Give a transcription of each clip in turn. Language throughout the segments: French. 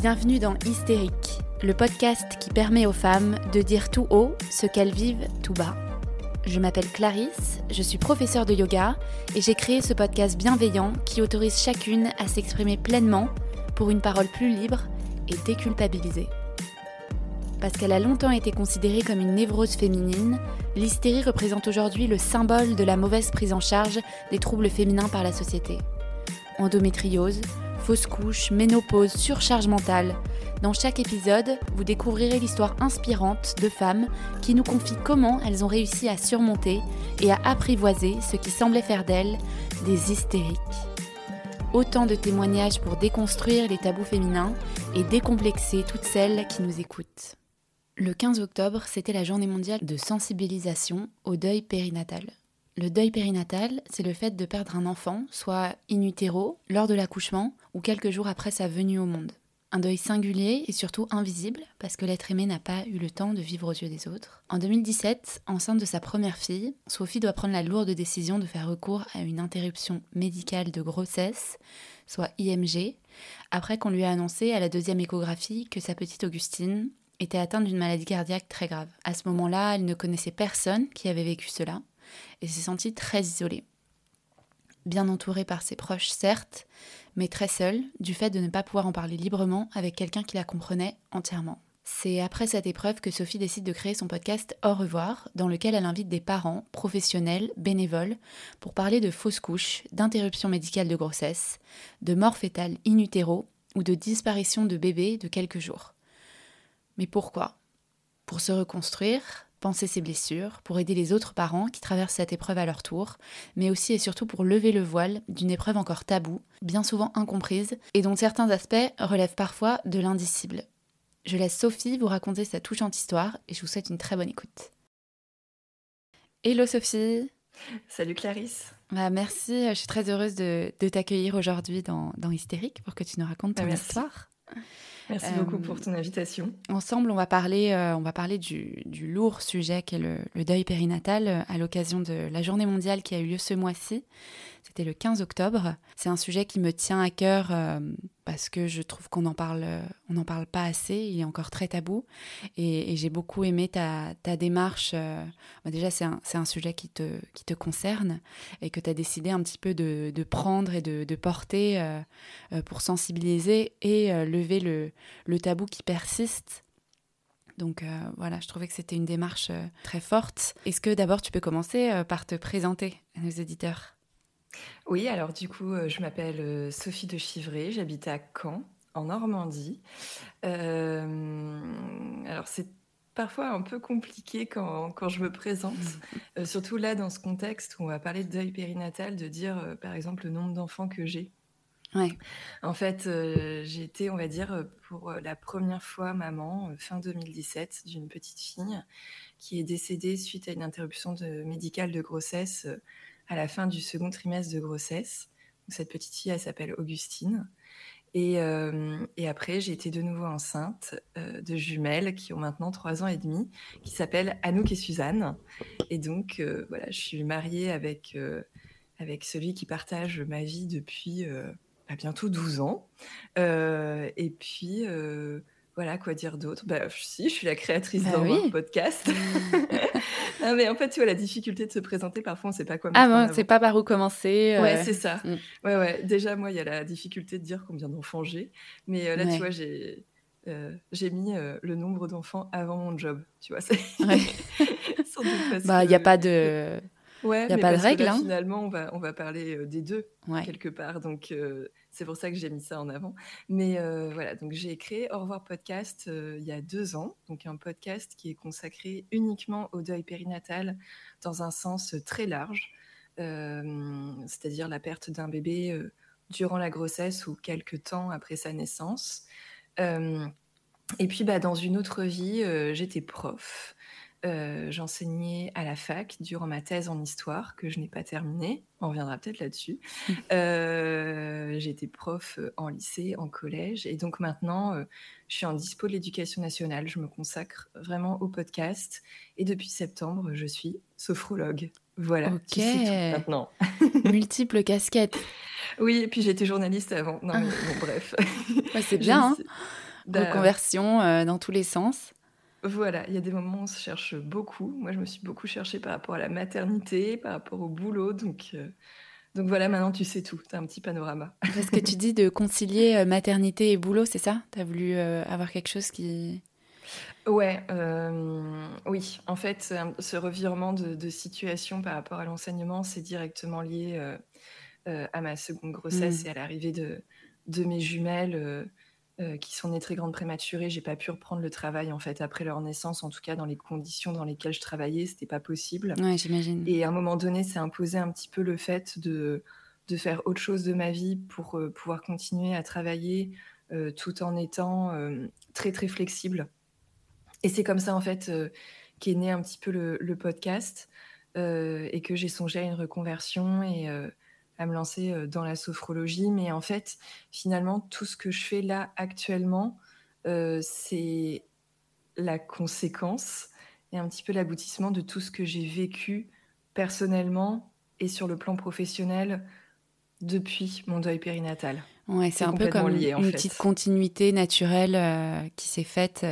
Bienvenue dans Hystérique, le podcast qui permet aux femmes de dire tout haut ce qu'elles vivent tout bas. Je m'appelle Clarisse, je suis professeure de yoga et j'ai créé ce podcast bienveillant qui autorise chacune à s'exprimer pleinement pour une parole plus libre et déculpabilisée. Parce qu'elle a longtemps été considérée comme une névrose féminine, l'hystérie représente aujourd'hui le symbole de la mauvaise prise en charge des troubles féminins par la société. Endométriose, fausse couche, ménopause, surcharge mentale. Dans chaque épisode, vous découvrirez l'histoire inspirante de femmes qui nous confient comment elles ont réussi à surmonter et à apprivoiser ce qui semblait faire d'elles des hystériques. Autant de témoignages pour déconstruire les tabous féminins et décomplexer toutes celles qui nous écoutent. Le 15 octobre, c'était la journée mondiale de sensibilisation au deuil périnatal. Le deuil périnatal, c'est le fait de perdre un enfant, soit in utero, lors de l'accouchement ou quelques jours après sa venue au monde. Un deuil singulier et surtout invisible, parce que l'être aimé n'a pas eu le temps de vivre aux yeux des autres. En 2017, enceinte de sa première fille, Sophie doit prendre la lourde décision de faire recours à une interruption médicale de grossesse, soit IMG, après qu'on lui a annoncé à la deuxième échographie que sa petite Augustine était atteinte d'une maladie cardiaque très grave. À ce moment-là, elle ne connaissait personne qui avait vécu cela et s'est sentie très isolée. Bien entourée par ses proches, certes, mais très seule du fait de ne pas pouvoir en parler librement avec quelqu'un qui la comprenait entièrement. C'est après cette épreuve que Sophie décide de créer son podcast Au revoir, dans lequel elle invite des parents, professionnels, bénévoles, pour parler de fausses couches, d'interruption médicale de grossesse, de mort fétale in utero ou de disparition de bébés de quelques jours. Mais pourquoi? Pour se reconstruire, penser ses blessures, pour aider les autres parents qui traversent cette épreuve à leur tour, mais aussi et surtout pour lever le voile d'une épreuve encore taboue, bien souvent incomprise, et dont certains aspects relèvent parfois de l'indicible. Je laisse Sophie vous raconter sa touchante histoire et je vous souhaite une très bonne écoute. Hello Sophie Salut Clarisse bah, Merci, je suis très heureuse de, t'accueillir aujourd'hui dans, Hystérique pour que tu nous racontes ton bah, histoire. Merci beaucoup pour ton invitation. Ensemble, on va parler, euh, on va parler du, lourd sujet qu'est le, le, deuil périnatal euh, à l'occasion de la journée mondiale qui a eu lieu ce mois-ci. C'était le 15 octobre. C'est un sujet qui me tient à cœur euh, parce que je trouve qu'on n'en parle, parle pas assez. Il est encore très tabou. Et, j'ai beaucoup aimé ta, démarche. Euh, bah, déjà, c'est un, sujet qui te, qui te concerne et que tu as décidé un petit peu de, prendre et de, de porter euh, pour sensibiliser et lever le, le tabou qui persiste donc voilà, je trouvais que c'était une démarche très forte. Est-ce que d'abord tu peux commencer par te présenter à nos éditeurs oui, alors du coup, euh, je m'appelle euh, Sophie de Chivray, j'habite à Caen, en Normandie. Euh, alors c'est parfois un peu compliqué quand, quand je me présente, surtout là dans ce contexte où on va parler de deuil périnatal, de dire par exemple le nombre d'enfants que j'ai. Ouais. En fait, j'ai été, on va dire, pour la première fois maman, fin 2017, d'une petite fille qui est décédée suite à une interruption de, médicale de grossesse à la fin du second trimestre de grossesse. cette petite fille, elle s'appelle Augustine. Et, euh, et, après, j'ai été de nouveau enceinte euh, de jumelles qui ont maintenant trois ans et demi, qui s'appellent Anouk et Suzanne. Et donc, euh, voilà, je suis mariée avec, avec celui qui partage ma vie depuis bah, bientôt 12 ans. et puis, voilà, quoi dire d'autre? Bah, Si, je suis la créatrice bah d'un podcast. non, mais en fait, tu vois, la difficulté de se présenter, parfois, on ne sait pas quoi Ah bon, c'est pas par où commencer. Euh. Ouais, c'est ça. Mm. Ouais, ouais. Déjà, moi, il y a la difficulté de dire combien d'enfants j'ai. Mais euh, là, tu vois, j'ai. Euh, j'ai mis le nombre d'enfants avant mon job, tu vois. Ouais. bah, il n'y a pas de, Ouais, il n'y a pas de règle. hein. Finalement, on va, on va parler euh, des deux, quelque part. Donc, euh, c'est pour ça que j'ai mis ça en avant. Mais euh, voilà, donc j'ai créé Au revoir podcast il y a deux ans. Donc, un podcast qui est consacré uniquement au deuil périnatal dans un sens très large, c'est-à-dire la perte d'un bébé durant la grossesse ou quelques temps après sa naissance. et puis, bah, dans une autre vie, j'étais prof. Euh, j'enseignais à la fac durant ma thèse en histoire que je n'ai pas terminée. On reviendra peut-être là-dessus. Mmh. Euh, J'étais prof euh, en lycée, en collège, et donc maintenant, je suis en dispo de l'éducation nationale. Je me consacre vraiment au podcast, et depuis septembre, je suis sophrologue. Voilà. Ok. maintenant. Multiples casquettes. Oui, et puis j'étais journaliste avant. Non, mais, bon, bref. c'est bien. Hein reconversion euh, dans tous les sens. Voilà, il y a des moments où on se cherche beaucoup. Moi, je me suis beaucoup cherchée par rapport à la maternité, par rapport au boulot. Donc, euh, donc voilà, maintenant tu sais tout. Tu as un petit panorama. Parce que tu dis de concilier euh, maternité et boulot, c'est ça? Tu as voulu avoir quelque chose qui. Ouais, oui. En fait, ce revirement de, situation par rapport à l'enseignement, c'est directement lié à ma seconde grossesse mmh. et à l'arrivée de, de mes jumelles euh, qui sont nées très grandes prématurées, j'ai pas pu reprendre le travail en fait après leur naissance, en tout cas dans les conditions dans lesquelles je travaillais, c'était pas possible. Ouais, j'imagine. Et à un moment donné, c'est imposé un petit peu le fait de, de faire autre chose de ma vie pour euh, pouvoir continuer à travailler euh, tout en étant très très flexible. Et c'est comme ça en fait qu'est né un petit peu le, le podcast et que j'ai songé à une reconversion et à me lancer euh, dans la sophrologie. Mais en fait, finalement, tout ce que je fais là actuellement, euh, c'est la conséquence et un petit peu l'aboutissement de tout ce que j'ai vécu personnellement et sur le plan professionnel depuis mon deuil périnatal. Ouais, c'est un peu comme une petite continuité naturelle euh, qui s'est faite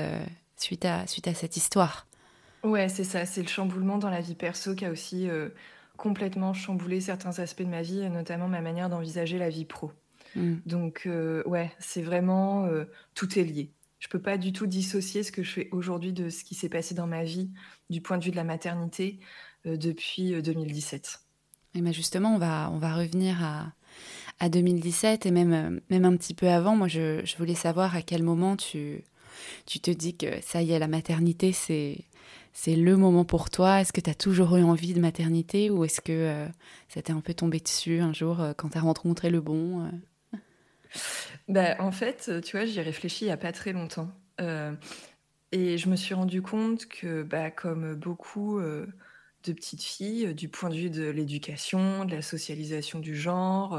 suite, à, suite à cette histoire. Ouais, c'est ça, c'est le chamboulement dans la vie perso qui a aussi complètement chamboulé certains aspects de ma vie, notamment ma manière d'envisager la vie pro. Mm. Donc, euh, ouais, c'est vraiment euh, tout est lié. Je peux pas du tout dissocier ce que je fais aujourd'hui de ce qui s'est passé dans ma vie du point de vue de la maternité euh, depuis 2017. Et ben justement, on va, on va revenir à, à 2017 et même, même un petit peu avant. Moi, je, je, voulais savoir à quel moment tu, tu te dis que ça y est, la maternité, c'est c'est le moment pour toi? Est-ce que tu as toujours eu envie de maternité ou est-ce que euh, ça t'est un peu tombé dessus un jour euh, quand tu as rencontré le bon euh? bah, En fait, tu vois, j'y ai réfléchi il n'y a pas très longtemps. et je me suis rendu compte que, bah, comme beaucoup de petites filles, du point de vue de l'éducation, de la socialisation du genre,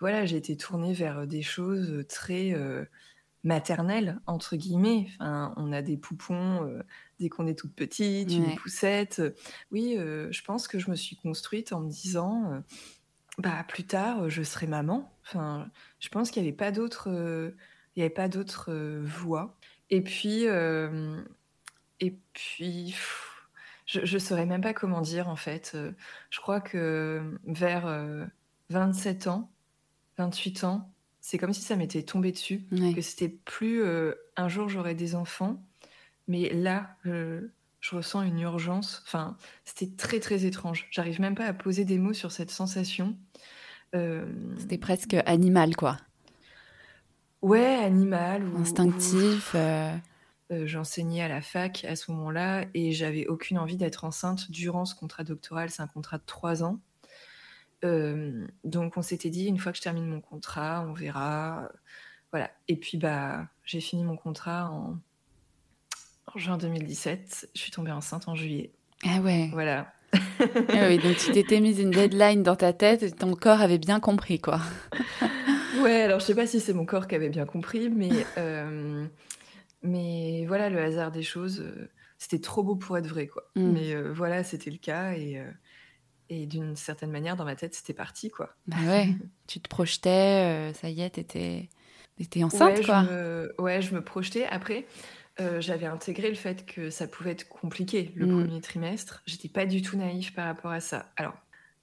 voilà, j'ai été tournée vers des choses très maternelle, entre guillemets. Enfin, on a des poupons dès qu'on est toute petite, une poussette. Oui, euh, je pense que je me suis construite en me disant, euh, bah plus tard, je serai maman. Enfin, je pense qu'il n'y avait pas d'autre, il y avait pas d'autre voie. Et puis, et puis, je ne saurais même pas comment dire en fait. je crois que vers 27 ans, 28 ans, c'est comme si ça m'était tombé dessus, que c'était plus euh, un jour j'aurai des enfants, mais là, je ressens une urgence. Enfin, c'était très très étrange. J'arrive même pas à poser des mots sur cette sensation. Euh, c'était presque animal, quoi. Ouais, animal. Ou, Instinctif. Euh. J'enseignais à la fac à ce moment-là et j'avais aucune envie d'être enceinte durant ce contrat doctoral. C'est un contrat de trois ans donc on s'était dit une fois que je termine mon contrat, on verra. Voilà. Et puis bah j'ai fini mon contrat en, juin 2017. Je suis tombée enceinte en juillet. Ah ouais. Voilà. ah oui, donc tu t'étais mise une deadline dans ta tête et ton corps avait bien compris quoi. ouais, alors je sais pas si c'est mon corps qui avait bien compris, mais mais voilà le hasard des choses. c'était trop beau pour être vrai quoi. Mmh. Mais voilà, c'était le cas et et d'une certaine manière, dans ma tête, c'était parti, quoi. Bah ouais, tu te projetais, euh, ça y est, t'étais étais enceinte, ouais, quoi. Je me... Ouais, je me projetais. Après, euh, j'avais intégré le fait que ça pouvait être compliqué le mm. premier trimestre. J'étais pas du tout naïve par rapport à ça. Alors,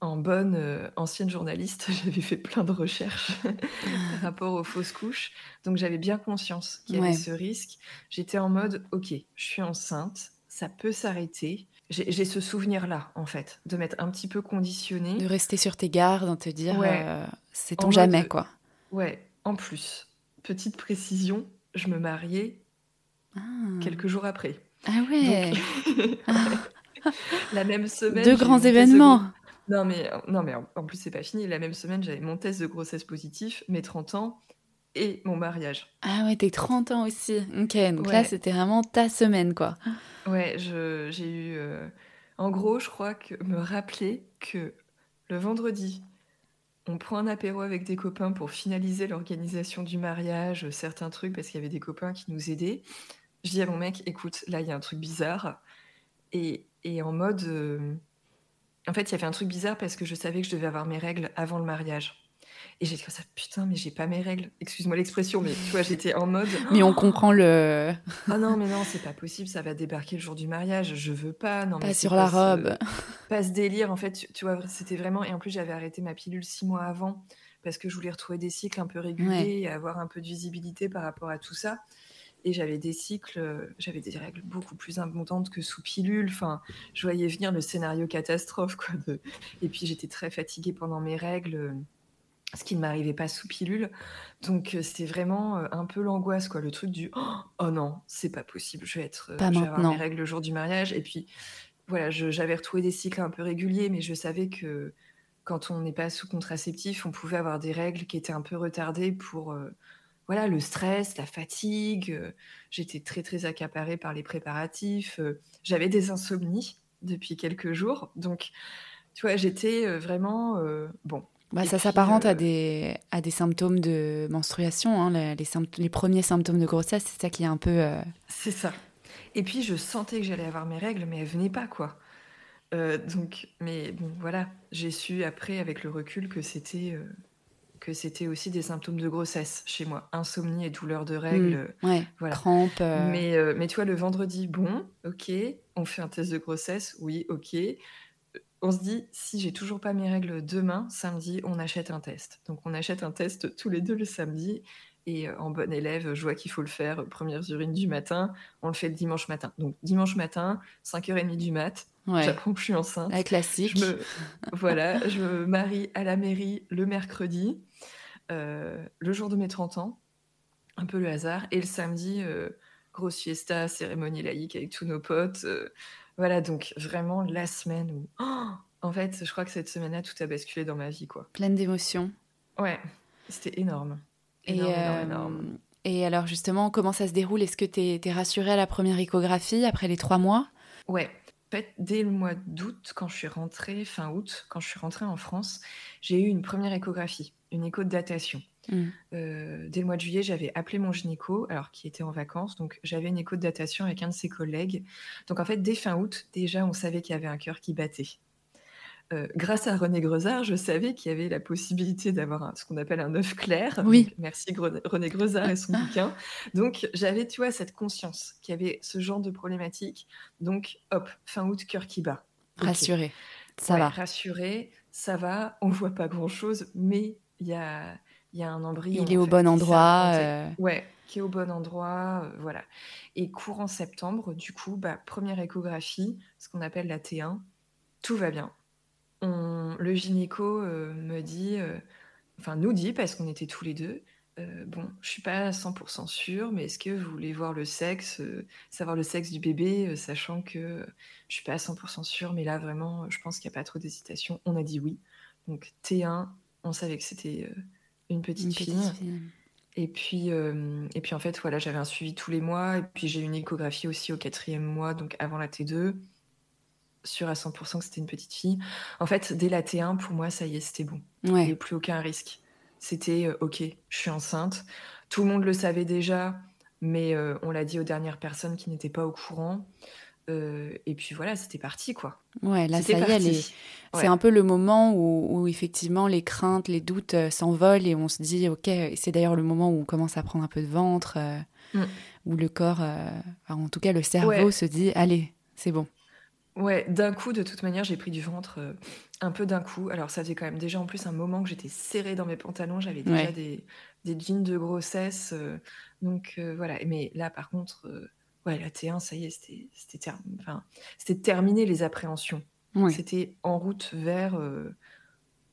en bonne euh, ancienne journaliste, j'avais fait plein de recherches par rapport aux fausses couches. Donc, j'avais bien conscience qu'il y avait ce risque. J'étais en mode, OK, je suis enceinte, ça peut s'arrêter j'ai ce souvenir-là, en fait, de m'être un petit peu conditionné. De rester sur tes gardes, de te dire, euh, c'est ton jamais, quoi. Ouais, en plus, petite précision, je me mariais ah. quelques jours après. Ah ouais, La même semaine. Deux grands événements. Non, mais, non, mais en, plus, c'est pas fini. La même semaine, j'avais mon test de grossesse positif, mes 30 ans et mon mariage. Ah ouais, t'es 30 ans aussi. Ok, donc là, c'était vraiment ta semaine, quoi. Ouais, j'ai eu. Euh, en gros, je crois que me rappeler que le vendredi, on prend un apéro avec des copains pour finaliser l'organisation du mariage, certains trucs, parce qu'il y avait des copains qui nous aidaient. Je dis à mon mec, écoute, là, il y a un truc bizarre. Et, et en mode. Euh, en fait, il y avait un truc bizarre parce que je savais que je devais avoir mes règles avant le mariage. Et j'étais comme ça, putain, mais j'ai pas mes règles. Excuse-moi l'expression, mais tu vois, j'étais en mode. Mais on comprend le. Ah non, mais non, c'est pas possible, ça va débarquer le jour du mariage. Je veux pas. Non, pas sur la robe. Pas ce délire, en fait, tu, vois, c'était vraiment. Et en plus, j'avais arrêté ma pilule six mois avant parce que je voulais retrouver des cycles un peu réguliers et avoir un peu de visibilité par rapport à tout ça. Et j'avais des cycles, euh, j'avais des règles beaucoup plus abondantes que sous pilule. Enfin, je voyais venir le scénario catastrophe, quoi. Et puis j'étais très fatiguée pendant mes règles, euh, ce qui ne m'arrivait pas sous pilule. Donc euh, c'était vraiment un peu l'angoisse, quoi. Le truc du oh non, c'est pas possible, je vais être, je vais avoir mes règles le jour du mariage. Et puis voilà, j'avais retrouvé des cycles un peu réguliers, mais je savais que quand on n'est pas sous contraceptif, on pouvait avoir des règles qui étaient un peu retardées pour voilà, le stress, la fatigue. Euh, j'étais très, très accaparée par les préparatifs. Euh, j'avais des insomnies depuis quelques jours. Donc, tu vois, j'étais euh, vraiment. bon. Bah, ça s'apparente à, des, à des symptômes de menstruation, hein, les, les, premiers symptômes de grossesse, c'est ça qui est un peu. C'est ça. Et puis, je sentais que j'allais avoir mes règles, mais elles venaient pas, quoi. donc, mais bon, voilà, j'ai su après, avec le recul, que c'était que c'était aussi des symptômes de grossesse chez moi. Insomnie et douleur de règles. Mmh, ouais, voilà. crampes. Euh. Mais, euh, mais tu vois, le vendredi, bon, ok, on fait un test de grossesse, oui, ok. On se dit, si j'ai toujours pas mes règles demain, samedi, on achète un test. Donc on achète un test tous les deux le samedi. Et euh, en bon élève, je vois qu'il faut le faire, premières urines du matin, on le fait le dimanche matin. Donc dimanche matin, 5h30 du mat, j'apprends que je suis enceinte. La classique. Je me, voilà, je me marie à la mairie le mercredi. Euh, le jour de mes 30 ans, un peu le hasard, et le samedi, euh, grosse fiesta, cérémonie laïque avec tous nos potes. Euh, voilà, donc vraiment la semaine où. Oh, en fait, je crois que cette semaine-là, tout a basculé dans ma vie, quoi. Pleine d'émotions. Ouais, c'était énorme. et, et alors, justement, comment ça se déroule? Est-ce que tu es, rassurée à la première échographie après les trois mois? Ouais, dès le mois d'août, quand je suis rentrée, fin août, quand je suis rentrée en France, j'ai eu une première échographie une écho de datation. Mm. Euh, dès le mois de juillet, j'avais appelé mon gynéco, alors qui était en vacances, donc j'avais une écho de datation avec un de ses collègues. Donc en fait, dès fin août, déjà, on savait qu'il y avait un cœur qui battait. Euh, grâce à René Grezard, je savais qu'il y avait la possibilité d'avoir ce qu'on appelle un œuf clair. Oui. merci René Grezard et son bouquin. Donc j'avais, tu vois, cette conscience qu'il y avait ce genre de problématique. Donc hop, fin août, cœur qui bat. Rassuré, ça va. Rassuré, ça va. On voit pas grand chose, mais il y a, y a un embryon. Il est au bon endroit. Euh. Ouais, qui est au bon endroit, euh, voilà. Et courant septembre, du coup, bah, première échographie, ce qu'on appelle la T1, tout va bien. On, le gynéco euh, me dit, enfin nous dit, parce qu'on était tous les deux, bon, je suis pas 100% sûre, mais est-ce que vous voulez voir le sexe, savoir le sexe du bébé, sachant que je suis pas 100% sûre, mais là vraiment, je pense qu'il n'y a pas trop d'hésitation. On a dit oui. Donc T1, on savait que c'était euh, une, petite, fille. Et puis, euh, et puis en fait, voilà, j'avais un suivi tous les mois. Et puis j'ai une échographie aussi au quatrième mois, donc avant la T2, sûr à 100% que c'était une petite fille. En fait, dès la T1, pour moi, ça y est, c'était bon. Il n'y avait plus aucun risque. C'était euh, OK, je suis enceinte. Tout le monde le savait déjà, mais on l'a dit aux dernières personnes qui n'étaient pas au courant. Euh, et puis voilà, c'était parti quoi. Ouais, là ça y est, c'est un peu le moment où, effectivement les craintes, les doutes euh, s'envolent et on se dit ok, c'est d'ailleurs le moment où on commence à prendre un peu de ventre, euh, mm. où le corps, en tout cas le cerveau se dit allez, c'est bon. Ouais, d'un coup, de toute manière, j'ai pris du ventre un peu d'un coup. Alors ça faisait quand même déjà en plus un moment que j'étais serrée dans mes pantalons, j'avais déjà des, des jeans de grossesse, donc voilà. Mais là par contre ouais, la T1, ça y est, c'était enfin, terminé les appréhensions. C'était en route vers euh,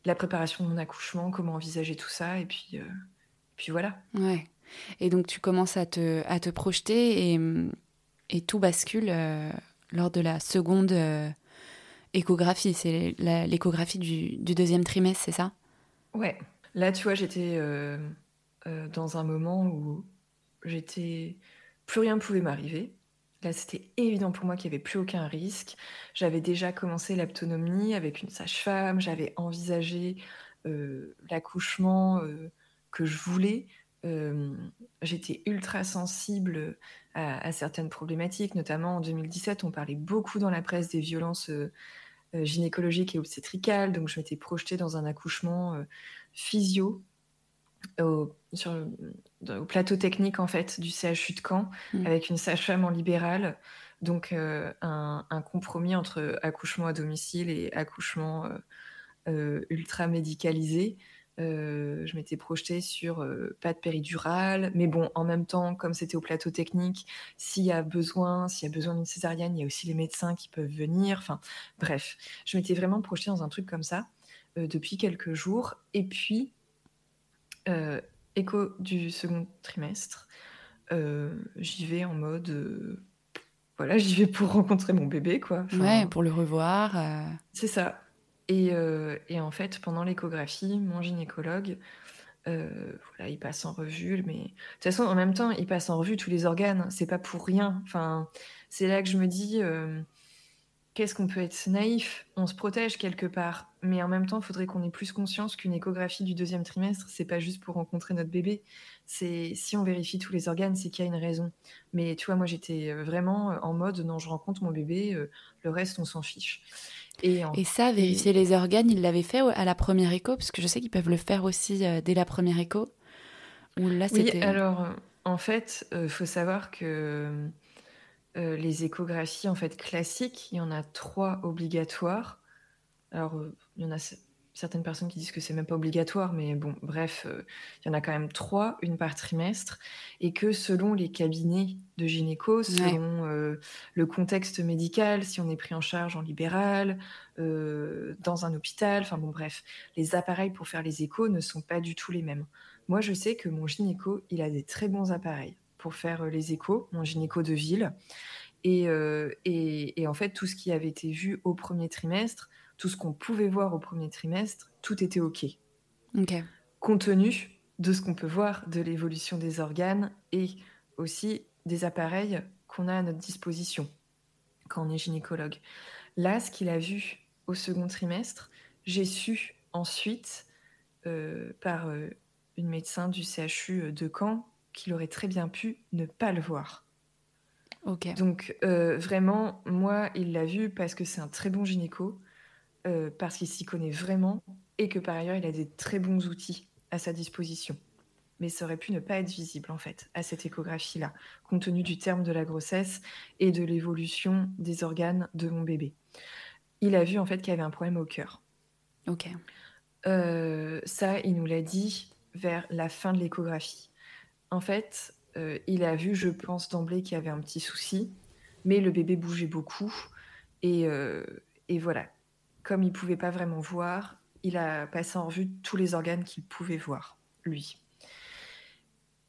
la préparation de mon accouchement, comment envisager tout ça, et puis, euh, puis voilà. Ouais. Et donc tu commences à te, à te projeter et, et tout bascule euh, lors de la seconde échographie. C'est l'échographie du, deuxième trimestre, c'est ça? Ouais. Là, tu vois, j'étais dans un moment où j'étais plus rien ne pouvait m'arriver. Là, c'était évident pour moi qu'il n'y avait plus aucun risque. J'avais déjà commencé l'autonomie avec une sage-femme, j'avais envisagé euh, l'accouchement euh, que je voulais. Euh, j'étais ultra sensible à, certaines problématiques, notamment en 2017, on parlait beaucoup dans la presse des violences gynécologiques et obstétricales, donc je m'étais projetée dans un accouchement physio au, sur au plateau technique en fait du CHU de Caen mmh. avec une sage-femme en libéral. Donc un, compromis entre accouchement à domicile et accouchement ultra médicalisé. Euh, je m'étais projetée sur euh, pas de péridurale, mais bon, en même temps, comme c'était au plateau technique, s'il y a besoin, s'il y a besoin d'une césarienne, il y a aussi les médecins qui peuvent venir. Enfin, bref, je m'étais vraiment projetée dans un truc comme ça euh, depuis quelques jours. Et puis, écho du second trimestre, j'y vais en mode voilà, j'y vais pour rencontrer mon bébé, quoi. ouais, pour le revoir. C'est ça. Euh, et, en fait, pendant l'échographie, mon gynécologue, euh, voilà, il passe en revue, mais de toute façon, en même temps, il passe en revue tous les organes. C'est pas pour rien. Enfin, c'est là que je me dis, euh, qu'est-ce qu'on peut être naïf? On se protège quelque part, mais en même temps, il faudrait qu'on ait plus conscience qu'une échographie du deuxième trimestre, c'est pas juste pour rencontrer notre bébé. C'est si on vérifie tous les organes, c'est qu'il y a une raison. Mais tu vois, moi, j'étais vraiment en mode, non, je rencontre mon bébé, le reste, on s'en fiche. Et, ça, vérifier les organes, il l'avait fait à la première écho, parce que je sais qu'ils peuvent le faire aussi euh, dès la première écho. là, oui, alors en fait, il euh, faut savoir que euh, les échographies en fait classiques, il y en a trois obligatoires. Alors, il y en a certaines personnes qui disent que c'est même pas obligatoire, mais bon, bref, euh, il y en a quand même trois, une par trimestre, et que selon les cabinets de gynéco, selon euh, le contexte médical, si on est pris en charge en libéral, euh, dans un hôpital, enfin bon, bref, les appareils pour faire les échos ne sont pas du tout les mêmes. Moi, je sais que mon gynéco, il a des très bons appareils pour faire les échos, mon gynéco de ville. Et, et, et en fait, tout ce qui avait été vu au premier trimestre, tout ce qu'on pouvait voir au premier trimestre, tout était OK. Compte tenu de ce qu'on peut voir de l'évolution des organes et aussi des appareils qu'on a à notre disposition quand on est gynécologue. Là, ce qu'il a vu au second trimestre, j'ai su ensuite euh, par euh, une médecin du CHU de Caen qu'il aurait très bien pu ne pas le voir. Donc euh, vraiment, moi, il l'a vu parce que c'est un très bon gynéco, euh, parce qu'il s'y connaît vraiment et que par ailleurs il a des très bons outils à sa disposition. Mais ça aurait pu ne pas être visible en fait à cette échographie-là, compte tenu du terme de la grossesse et de l'évolution des organes de mon bébé. Il a vu en fait qu'il y avait un problème au cœur. Ok. Euh, ça, il nous l'a dit vers la fin de l'échographie. En fait, euh, il a vu, je pense d'emblée, qu'il y avait un petit souci, mais le bébé bougeait beaucoup. Et, et voilà, comme il pouvait pas vraiment voir, il a passé en revue tous les organes qu'il pouvait voir, lui.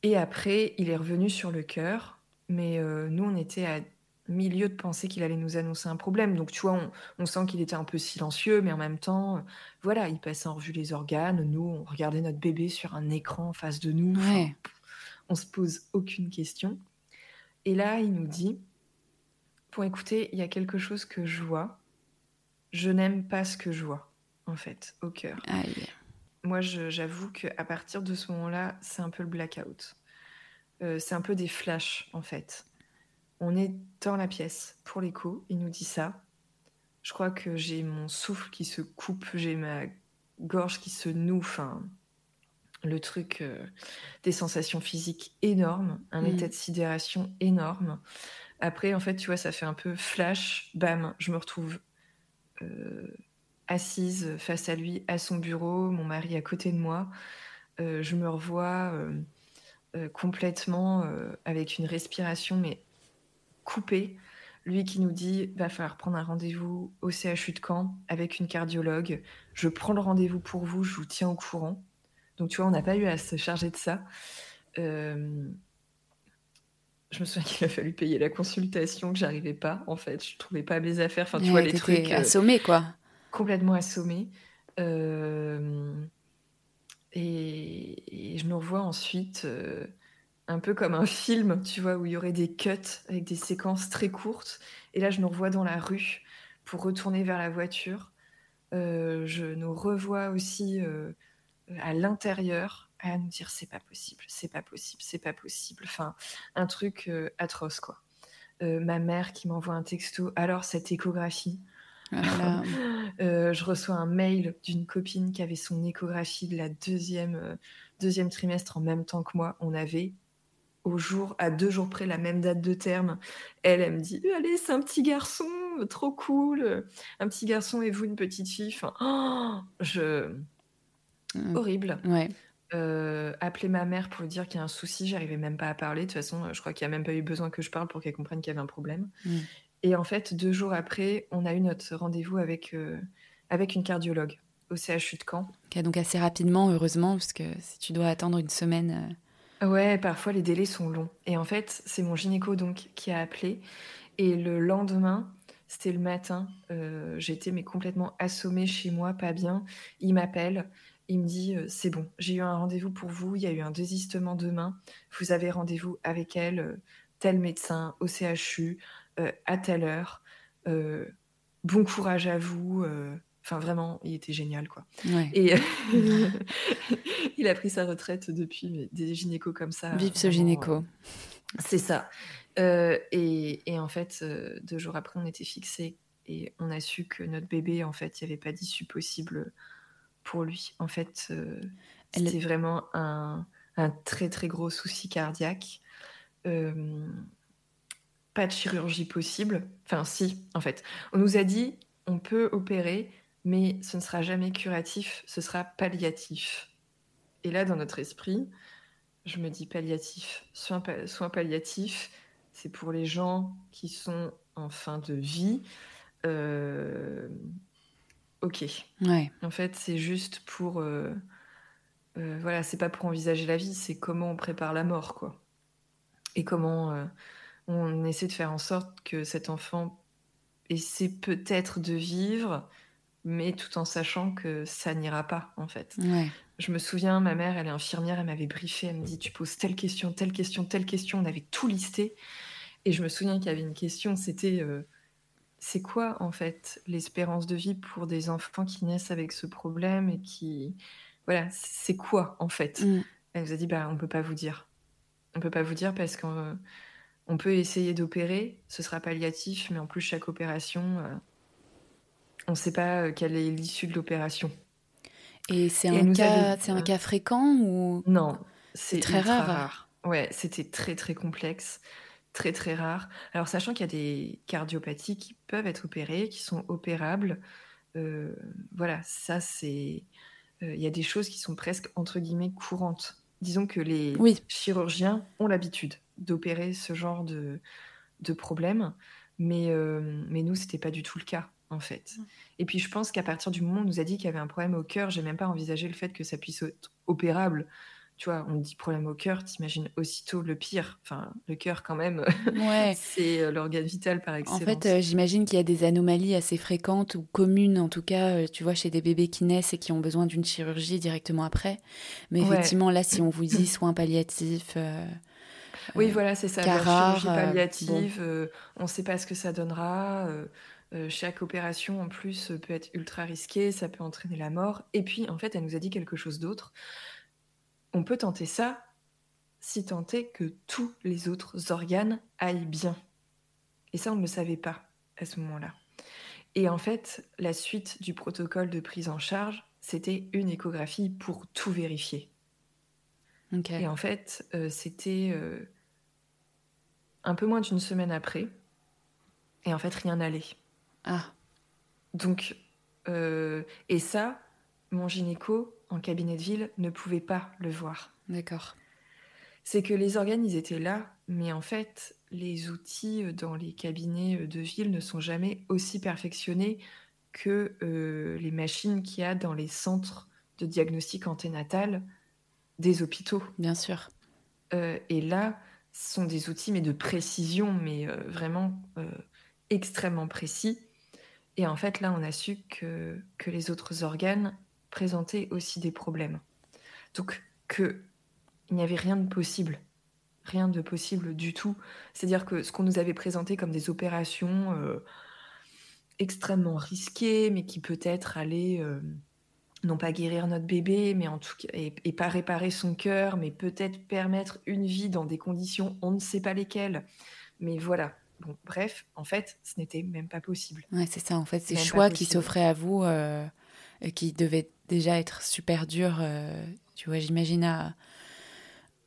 Et après, il est revenu sur le cœur, mais euh, nous, on était à milieu de penser qu'il allait nous annoncer un problème. Donc, tu vois, on, sent qu'il était un peu silencieux, mais en même temps, voilà, il passait en revue les organes. Nous, on regardait notre bébé sur un écran en face de nous. Ouais. on se pose aucune question. Et là, il nous dit, pour écouter, il y a quelque chose que je vois je n'aime pas ce que je vois, en fait, au cœur. Moi, j'avoue qu'à partir de ce moment-là, c'est un peu le blackout. Euh, c'est un peu des flashs, en fait. On est dans la pièce pour l'écho, il nous dit ça. Je crois que j'ai mon souffle qui se coupe, j'ai ma gorge qui se noue, enfin, le truc, euh, des sensations physiques énormes, un mm. état de sidération énorme. Après, en fait, tu vois, ça fait un peu flash, bam, je me retrouve assise face à lui à son bureau, mon mari à côté de moi. Euh, je me revois euh, complètement avec une respiration mais coupée. Lui qui nous dit va falloir prendre un rendez-vous au CHU de Caen avec une cardiologue. Je prends le rendez-vous pour vous, je vous tiens au courant. Donc tu vois, on n'a pas eu à se charger de ça je me souviens qu'il a fallu payer la consultation que j'arrivais pas en fait. Je trouvais pas mes affaires. Enfin tu vois les trucs euh, assommé quoi. complètement assommé euh, et, je me revois ensuite euh, un peu comme un film tu vois où il y aurait des cuts avec des séquences très courtes. Et là je nous revois dans la rue pour retourner vers la voiture. Je nous revois aussi à l'intérieur à nous dire c'est pas possible, c'est pas possible, c'est pas possible. Enfin, un truc euh, atroce quoi. Euh, ma mère qui m'envoie un texto, alors cette échographie. je reçois un mail d'une copine qui avait son échographie de la deuxième, deuxième trimestre en même temps que moi. On avait au jour, à deux jours près, la même date de terme. Elle, elle me dit Allez, c'est un petit garçon, trop cool. Un petit garçon et vous, une petite fille. Enfin, oh, je. Mmh. Horrible. Ouais. Euh, appeler ma mère pour lui dire qu'il y a un souci, j'arrivais même pas à parler. De toute façon, je crois qu'il n'y a même pas eu besoin que je parle pour qu'elle comprenne qu'il y avait un problème. Mmh. Et en fait, deux jours après, on a eu notre rendez-vous avec, euh, avec une cardiologue au CHU de Caen. donc assez rapidement, heureusement, parce que si tu dois attendre une semaine. Euh, Ouais, parfois les délais sont longs. Et en fait, c'est mon gynéco donc qui a appelé. Et le lendemain, c'était le matin, j'étais mais complètement assommée chez moi, pas bien. Il m'appelle, il me dit euh, c'est bon, j'ai eu un rendez-vous pour vous, il y a eu un désistement demain. Vous avez rendez-vous avec elle, euh, tel médecin au CHU à telle heure. bon courage à vous. Enfin, vraiment, il était génial, quoi. Et il a pris sa retraite depuis, mais des gynécos comme ça. Vive ce gynéco. Euh, c'est ça. Euh, et, en fait, euh, deux jours après, on était fixés et on a su que notre bébé, en fait, il n'y avait pas d'issue possible pour lui. En fait, c'était vraiment un, un, très, très gros souci cardiaque. pas de chirurgie possible. Enfin, si, en fait. On nous a dit, on peut opérer, mais ce ne sera jamais curatif, ce sera palliatif. Et là, dans notre esprit, je me dis palliatif. Soins, palliatifs, c'est pour les gens qui sont en fin de vie. Euh, ok. Ouais. En fait, c'est juste pour. Euh, euh, voilà, c'est pas pour envisager la vie, c'est comment on prépare la mort, quoi. Et comment on essaie de faire en sorte que cet enfant essaie peut-être de vivre, mais tout en sachant que ça n'ira pas, en fait. Je me souviens, ma mère, elle est infirmière, elle m'avait briefé, elle me dit, tu poses telle question, telle question, telle question, on avait tout listé. Et je me souviens qu'il y avait une question, c'était, euh, c'est quoi, en fait, l'espérance de vie pour des enfants qui naissent avec ce problème et qui... Voilà, c'est quoi, en fait? Mm. Elle nous a dit, bah, on peut pas vous dire. On peut pas vous dire parce qu'on on peut essayer d'opérer, ce sera palliatif, mais en plus, chaque opération... Euh, on ne sait pas euh, quelle est l'issue de l'opération. Et c'est un, cas, c'est un cas fréquent ou Non, c'est très rare. Ouais, c'était très très complexe, très très rare. Alors sachant qu'il y a des cardiopathies qui peuvent être opérées, qui sont opérables, euh, voilà, ça c'est, euh, il y a des choses qui sont presque entre guillemets courantes. Disons que les chirurgiens ont l'habitude d'opérer ce genre de, de problème, mais, mais nous c'était pas du tout le cas en fait. Et puis je pense qu'à partir du moment où on nous a dit qu'il y avait un problème au cœur, j'ai même pas envisagé le fait que ça puisse être opérable. Tu vois, on dit problème au cœur, t'imagines aussitôt le pire. Enfin, le cœur quand même, ouais. c'est euh, l'organe vital par excellence. En fait, euh, j'imagine qu'il y a des anomalies assez fréquentes ou communes, en tout cas, euh, tu vois, chez des bébés qui naissent et qui ont besoin d'une chirurgie directement après. Mais effectivement, là, si on vous dit soins palliatifs... oui, voilà, c'est ça. La chirurgie palliative, on ne sait pas ce que ça donnera. Euh, chaque opération, en plus, peut être ultra risquée, ça peut entraîner la mort. Et puis, en fait, elle nous a dit quelque chose d'autre. On peut tenter ça si tenter que tous les autres organes aillent bien. Et ça, on ne le savait pas à ce moment-là. Et en fait, la suite du protocole de prise en charge, c'était une échographie pour tout vérifier. Et en fait, euh, c'était euh, un peu moins d'une semaine après. Et en fait, rien n'allait. Ah. Donc, euh, et ça, mon gynéco en cabinet de ville ne pouvait pas le voir. D'accord. C'est que les organes, ils étaient là, mais en fait, les outils euh, dans les cabinets euh, de ville ne sont jamais aussi perfectionnés que les machines qu'il y a dans les centres de diagnostic anténatal des hôpitaux. Bien sûr. et là, ce sont des outils, mais de précision, mais vraiment extrêmement précis. Et en fait, là, on a su que, que les autres organes présentaient aussi des problèmes. Donc, qu'il n'y avait rien de possible. Rien de possible du tout. C'est-à-dire que ce qu'on nous avait présenté comme des opérations euh, extrêmement risquées, mais qui peut-être allaient, euh, non pas guérir notre bébé, mais en tout cas, et, et pas réparer son cœur, mais peut-être permettre une vie dans des conditions, on ne sait pas lesquelles. Mais voilà, Bon, bref, en fait, ce n'était même pas possible. Ouais, c'est ça. En fait, ces choix qui s'offraient à vous, euh, qui devaient déjà être super durs, euh, tu vois, j'imagine à,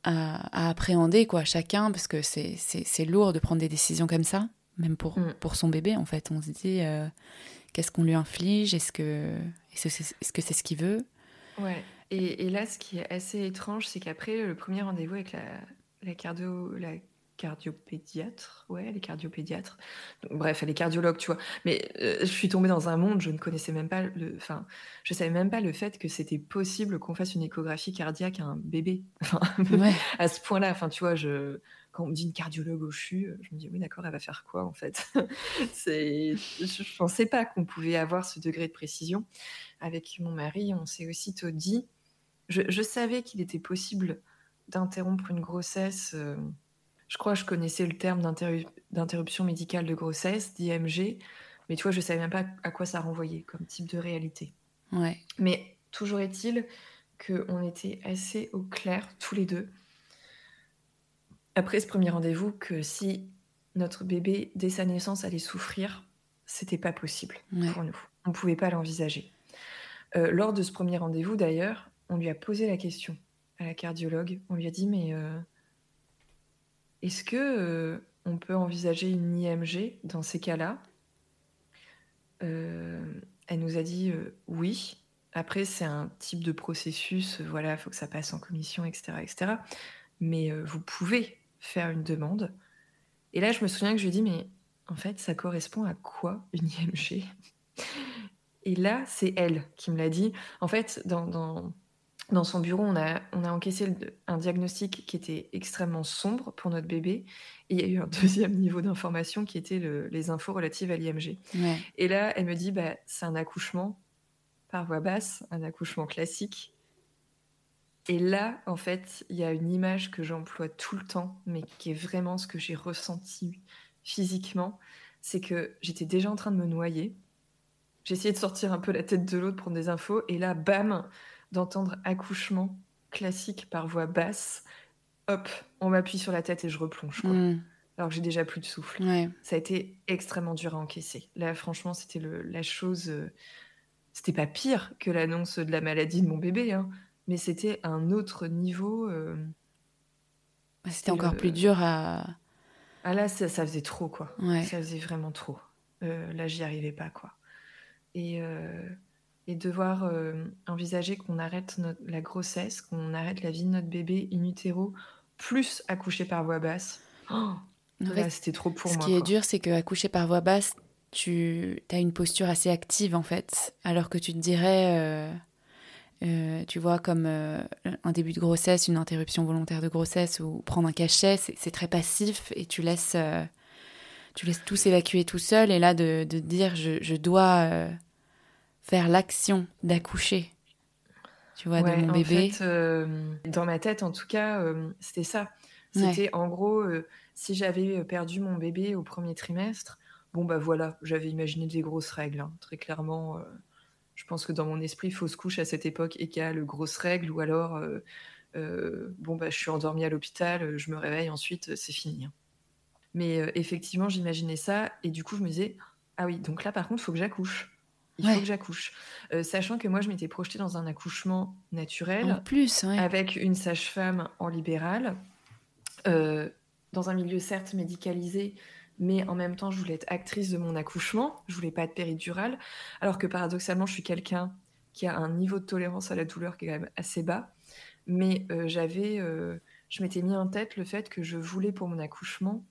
à, appréhender, quoi, chacun, parce que c'est lourd de prendre des décisions comme ça, même pour, mm. pour son bébé, en fait. On se dit, euh, qu'est-ce qu'on lui inflige? Est-ce que c'est -ce, est -ce, ce qu'il veut? Ouais. Et, et, là, ce qui est assez étrange, c'est qu'après le premier rendez-vous avec la, la, cardio, la cardiopédiatre. Ouais, elle est cardiopédiatre. bref, elle est cardiologue, tu vois. Mais euh, je suis tombée dans un monde, je ne connaissais même pas le. Enfin, je savais même pas le fait que c'était possible qu'on fasse une échographie cardiaque à un bébé. à ce point-là, enfin, tu vois, je. Quand on me dit une cardiologue au CHU, je me dis oui d'accord, elle va faire quoi en fait? C'est, je pensais pas qu'on pouvait avoir ce degré de précision. Avec mon mari, on s'est aussitôt dit, je, je savais qu'il était possible d'interrompre une grossesse. Euh, je crois que je connaissais le terme d'interruption médicale de grossesse, d'IMG, mais tu vois, je savais même pas à quoi ça renvoyait comme type de réalité. Ouais. Mais toujours est-il qu'on était assez au clair, tous les deux, après ce premier rendez-vous, que si notre bébé, dès sa naissance, allait souffrir, c'était pas possible pour nous. On pouvait pas l'envisager. Euh, lors de ce premier rendez-vous, d'ailleurs, on lui a posé la question à la cardiologue. On lui a dit, mais euh, est-ce que euh, on peut envisager une IMG dans ces cas-là? Euh, Elle nous a dit euh, oui. Après, c'est un type de processus, voilà, il faut que ça passe en commission, etc., etc. Mais vous pouvez faire une demande. Et là, je me souviens que je lui ai dit, mais en fait, ça correspond à quoi une IMG Et là, c'est elle qui me l'a dit. En fait, dans dans son bureau, on a, on a encaissé un diagnostic qui était extrêmement sombre pour notre bébé. Et il y a eu un deuxième niveau d'information qui était les infos relatives à l'IMG. Et là, elle me dit, bah, c'est un accouchement par voie basse, un accouchement classique. Et là, en fait, il y a une image que j'emploie tout le temps, mais qui est vraiment ce que j'ai ressenti physiquement. C'est que j'étais déjà en train de me noyer. J'ai essayé de sortir un peu la tête de l'eau, de prendre des infos. Et là, bam, d'entendre accouchement classique par voix basse, hop, on m'appuie sur la tête et je replonge. Hmm. Alors que j'ai déjà plus de souffle. Ça a été extrêmement dur à encaisser. Là, franchement, c'était la chose. Euh, c'était pas pire que l'annonce de la maladie de mon bébé, hein, mais c'était un autre niveau. Euh, c'était encore plus dur à. Ah là, ça, faisait trop, quoi. Ça faisait vraiment trop. Euh, là, j'y arrivais pas, quoi. Et et devoir euh, envisager qu'on arrête la grossesse, qu'on arrête la vie de notre bébé in utero, plus accoucher par voie basse. Oh, c'était trop pour moi. Ce qui est dur, c'est qu'accoucher par voie basse, tu as une posture assez active en fait, alors que tu te dirais, euh, euh, tu vois, comme un début de grossesse, une interruption volontaire de grossesse ou prendre un cachet, c'est très passif et tu laisses, tu laisses tout s'évacuer tout seul. Et là, de, de dire je, je dois faire l'action d'accoucher, tu vois, de mon bébé. Fait, euh, dans ma tête, en tout cas, euh, c'était ça. C'était en gros, euh, si j'avais perdu mon bébé au premier trimestre, bon bah voilà, j'avais imaginé des grosses règles. Hein. Très clairement, je pense que dans mon esprit, fausse couche à cette époque égale grosses règles, ou alors, bon bah je suis endormie à l'hôpital, je me réveille ensuite, c'est fini. Hein. Mais effectivement, j'imaginais ça, et du coup, je me disais, ah oui, donc là par contre, il faut que j'accouche il faut que j'accouche. Euh, sachant que moi, je m'étais projetée dans un accouchement naturel. En plus, Avec une sage-femme en libéral, euh, dans un milieu certes médicalisé, mais en même temps, je voulais être actrice de mon accouchement. Je voulais pas être péridurale. Alors que paradoxalement, je suis quelqu'un qui a un niveau de tolérance à la douleur qui est quand même assez bas. Mais euh, j'avais, je m'étais mis en tête le fait que je voulais pour mon accouchement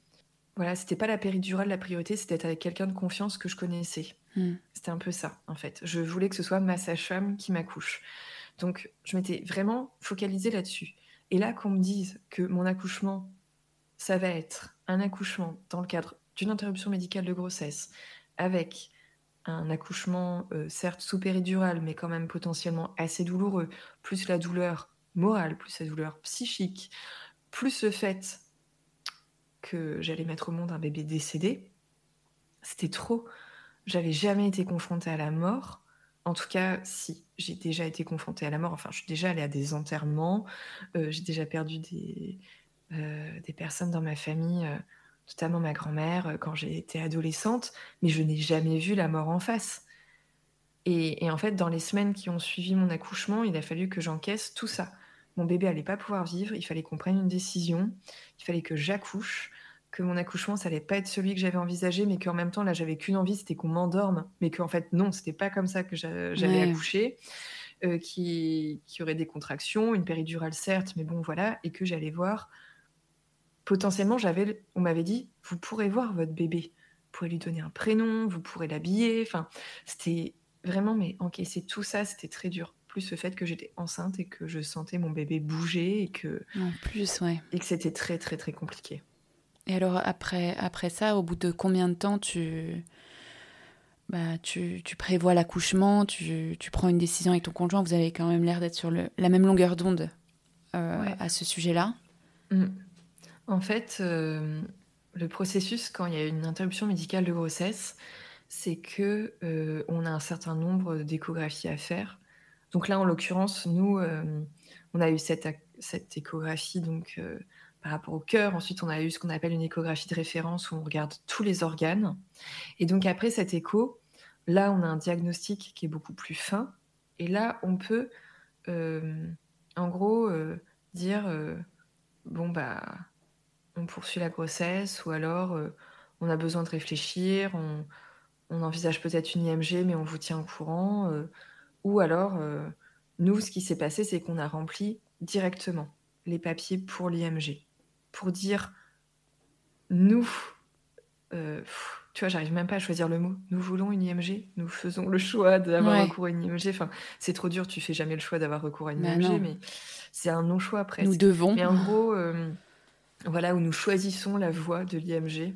voilà, c'était pas la péridurale la priorité, c'était avec quelqu'un de confiance que je connaissais. Hmm. C'était un peu ça, en fait. Je voulais que ce soit ma sage-femme qui m'accouche. Donc, je m'étais vraiment focalisée là-dessus. Et là, qu'on me dise que mon accouchement, ça va être un accouchement dans le cadre d'une interruption médicale de grossesse, avec un accouchement, euh, certes sous péridurale, mais quand même potentiellement assez douloureux, plus la douleur morale, plus la douleur psychique, plus le fait que j'allais mettre au monde un bébé décédé. C'était trop. J'avais jamais été confrontée à la mort. En tout cas, si, j'ai déjà été confrontée à la mort. Enfin, je suis déjà allée à des enterrements. Euh, j'ai déjà perdu des, euh, des personnes dans ma famille. Euh, notamment ma grand-mère quand été adolescente, mais je n'ai jamais vu la mort en face. Et, en fait, dans les semaines qui ont suivi mon accouchement, il a fallu que j'encaisse tout ça. Mon bébé allait pas pouvoir vivre, il fallait qu'on prenne une décision, il fallait que j'accouche, que mon accouchement, ça allait pas être celui que j'avais envisagé, mais qu'en même temps, là, j'avais qu'une envie, c'était qu'on m'endorme, mais qu'en fait, non, c'était pas comme ça que j'allais accoucher, euh, qui, qui aurait des contractions, une péridurale certes, mais bon, voilà, et que j'allais voir. Potentiellement, j'avais, on m'avait dit, vous pourrez voir votre bébé, vous pourrez lui donner un prénom, vous pourrez l'habiller, enfin, c'était vraiment, mais encaisser tout ça, c'était très dur. Plus le fait que j'étais enceinte et que je sentais mon bébé bouger et que. En plus, ouais. Et que c'était très, très, très compliqué. Et alors, après, après ça, au bout de combien de temps tu. Bah, tu, tu prévois l'accouchement, tu, tu, prends une décision avec ton conjoint, vous avez quand même l'air d'être sur le, la même longueur d'onde euh, à ce sujet-là? Mmh. En fait, euh, le processus, quand il y a une interruption médicale de grossesse, c'est que euh, on a un certain nombre d'échographies à faire. Donc là, en l'occurrence, nous, euh, on a eu cette, échographie donc euh, par rapport au cœur. Ensuite, on a eu ce qu'on appelle une échographie de référence où on regarde tous les organes. Et donc après cette écho, là, on a un diagnostic qui est beaucoup plus fin. Et là, on peut, en gros, dire bon bah, on poursuit la grossesse ou alors on a besoin de réfléchir, on envisage peut-être une IMG, mais on vous tient au courant. Euh, ou alors, euh, nous, ce qui s'est passé, c'est qu'on a rempli directement les papiers pour l'IMG. Pour dire, nous, euh, tu vois, j'arrive même pas à choisir le mot. Nous voulons une IMG, nous faisons le choix d'avoir recours à une IMG. Enfin, c'est trop dur, tu fais jamais le choix d'avoir recours à une bah IMG, mais c'est un non-choix presque. Nous devons. Mais en gros, voilà, où nous choisissons la voie de l'IMG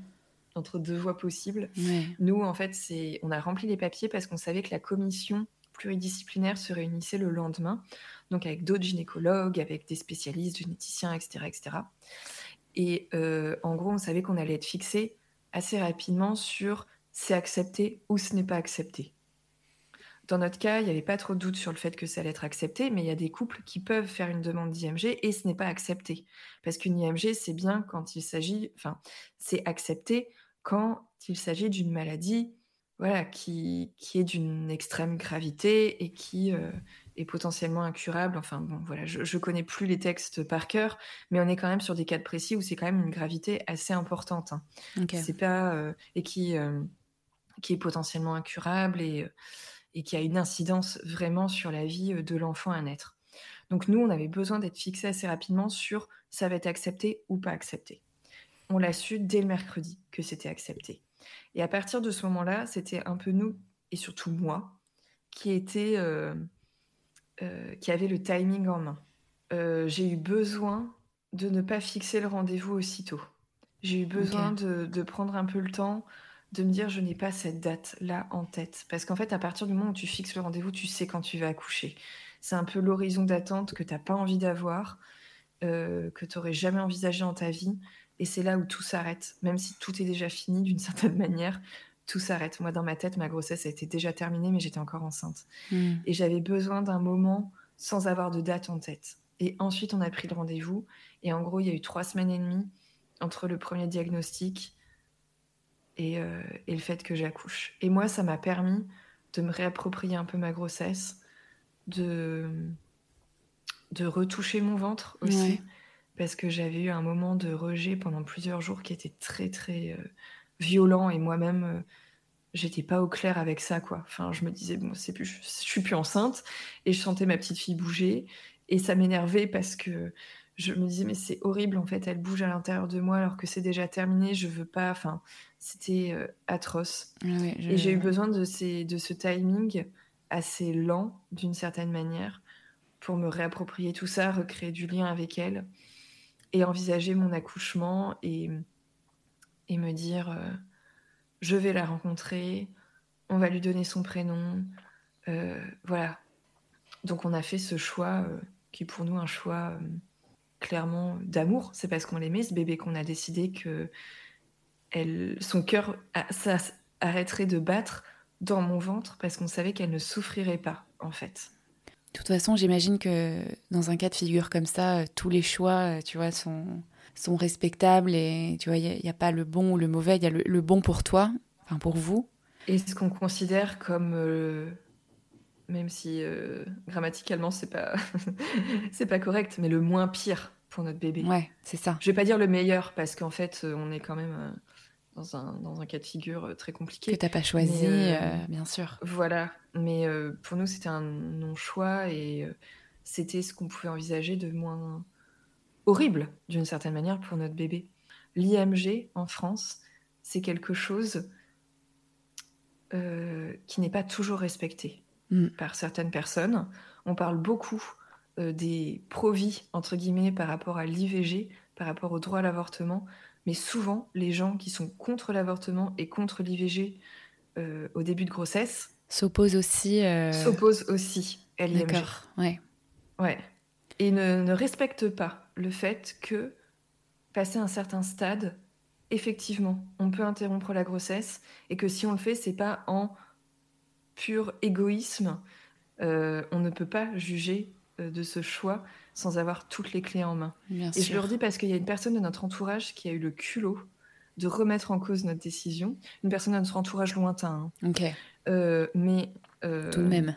entre deux voies possibles. Nous, en fait, c'est on a rempli les papiers parce qu'on savait que la commission pluridisciplinaire se réunissait le lendemain, donc avec d'autres gynécologues, avec des spécialistes, généticiens, etc. etc. Et euh, en gros, on savait qu'on allait être fixé assez rapidement sur c'est accepté ou ce n'est pas accepté. Dans notre cas, il n'y avait pas trop de doute sur le fait que ça allait être accepté, mais il y a des couples qui peuvent faire une demande d'IMG et ce n'est pas accepté. Parce qu'une IMG, c'est bien quand il s'agit, enfin, c'est accepté quand il s'agit d'une maladie voilà, qui, qui est d'une extrême gravité et qui euh, est potentiellement incurable. Enfin bon, voilà, je ne connais plus les textes par cœur, mais on est quand même sur des cas précis où c'est quand même une gravité assez importante. Hein. C'est pas euh, et qui euh, qui est potentiellement incurable et et qui a une incidence vraiment sur la vie de l'enfant à naître. Donc nous, on avait besoin d'être fixé assez rapidement sur ça va être accepté ou pas accepté. On l'a su dès le mercredi que c'était accepté. Et à partir de ce moment-là, c'était un peu nous, et surtout moi, qui était, euh, euh, qui avait le timing en main. Euh, j'ai eu besoin de ne pas fixer le rendez-vous aussitôt. J'ai eu besoin de, de, prendre un peu le temps de me dire je n'ai pas cette date-là en tête. Parce qu'en fait, à partir du moment où tu fixes le rendez-vous, tu sais quand tu vas accoucher. C'est un peu l'horizon d'attente que tu n'as pas envie d'avoir, que tu n'aurais jamais envisagé dans ta vie. Et c'est là où tout s'arrête. Même si tout est déjà fini d'une certaine manière, tout s'arrête. Moi, dans ma tête, ma grossesse a été déjà terminée, mais j'étais encore enceinte. Hmm. Et j'avais besoin d'un moment sans avoir de date en tête. Et ensuite, on a pris le rendez-vous. Et en gros, il y a eu trois semaines et demie entre le premier diagnostic euh, et, le fait que j'accouche. Et moi, ça m'a permis de me réapproprier un peu ma grossesse, de, de retoucher mon ventre aussi, parce que j'avais eu un moment de rejet pendant plusieurs jours qui était très, très euh, violent, et moi-même, euh, j'étais pas au clair avec ça, quoi. Enfin, je me disais, bon, c'est plus, je suis plus enceinte, et je sentais ma petite fille bouger, et ça m'énervait parce que je me disais mais c'est horrible en fait elle bouge à l'intérieur de moi alors que c'est déjà terminé je veux pas enfin c'était euh, atroce. Ah et j'ai eu besoin de ces de ce timing assez lent d'une certaine manière pour me réapproprier tout ça recréer du lien avec elle et envisager mon accouchement et et me dire euh, je vais la rencontrer on va lui donner son prénom euh, voilà donc on a fait ce choix qui est pour nous un choix clairement d'amour. C'est parce qu'on l'aimait, ce bébé, qu'on a décidé que elle, son cœur arrêterait de battre dans mon ventre parce qu'on savait qu'elle ne souffrirait pas, en fait. De toute façon, j'imagine que dans un cas de figure comme ça, euh, tous les choix, euh, tu vois, sont, sont respectables et tu vois, il n'y a, pas le bon ou le mauvais, il y a le, bon pour toi, enfin pour vous. Et ce qu'on considère comme, euh, même si euh, grammaticalement c'est pas, c'est pas correct, mais le moins pire pour notre bébé? Ouais, c'est ça. Je vais pas dire le meilleur parce qu'en fait, on est quand même dans un, dans un cas de figure très compliqué. Que t'as pas choisi, bien sûr. Voilà, mais pour nous c'était un non-choix et c'était ce qu'on pouvait envisager de moins horrible d'une certaine manière pour notre bébé. L'IMG en France, c'est quelque chose euh, qui n'est pas toujours respecté mm. par certaines personnes. On parle beaucoup euh, des pro-vie, entre guillemets, par rapport à l'IVG, par rapport au droit à l'avortement, mais souvent, les gens qui sont contre l'avortement et contre l'IVG euh, au début de grossesse s'opposent aussi. S'opposent aussi à l'IMG. D'accord, ouais. Ouais. Et ne, ne respectent pas le fait que, passer un certain stade, effectivement, on peut interrompre la grossesse et que si on le fait, c'est pas en pur égoïsme. Euh, on ne peut pas juger euh, de ce choix sans avoir toutes les clés en main. et je le redis parce qu'il y a une personne de notre entourage qui a eu le culot de remettre en cause notre décision. Une personne de notre entourage lointain. Hein. Ok. Euh, mais tout de même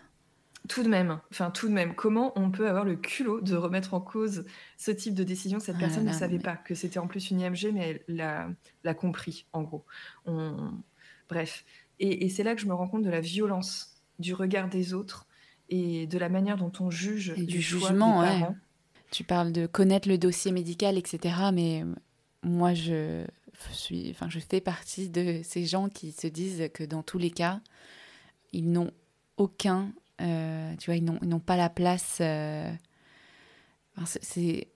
tout de même, enfin tout de même, comment on peut avoir le culot de remettre en cause ce type de décision? Cette personne ne savait pas que c'était en plus une IMG, mais elle l'a compris, en gros. Bref. Et, c'est là que je me rends compte de la violence du regard des autres et de la manière dont on juge et du jugement. Des parents. Tu parles de connaître le dossier médical, etc. Mais moi, je suis, enfin, je fais partie de ces gens qui se disent que dans tous les cas, ils n'ont aucun euh, tu vois, ils n'ont pas la place. Euh, c'est.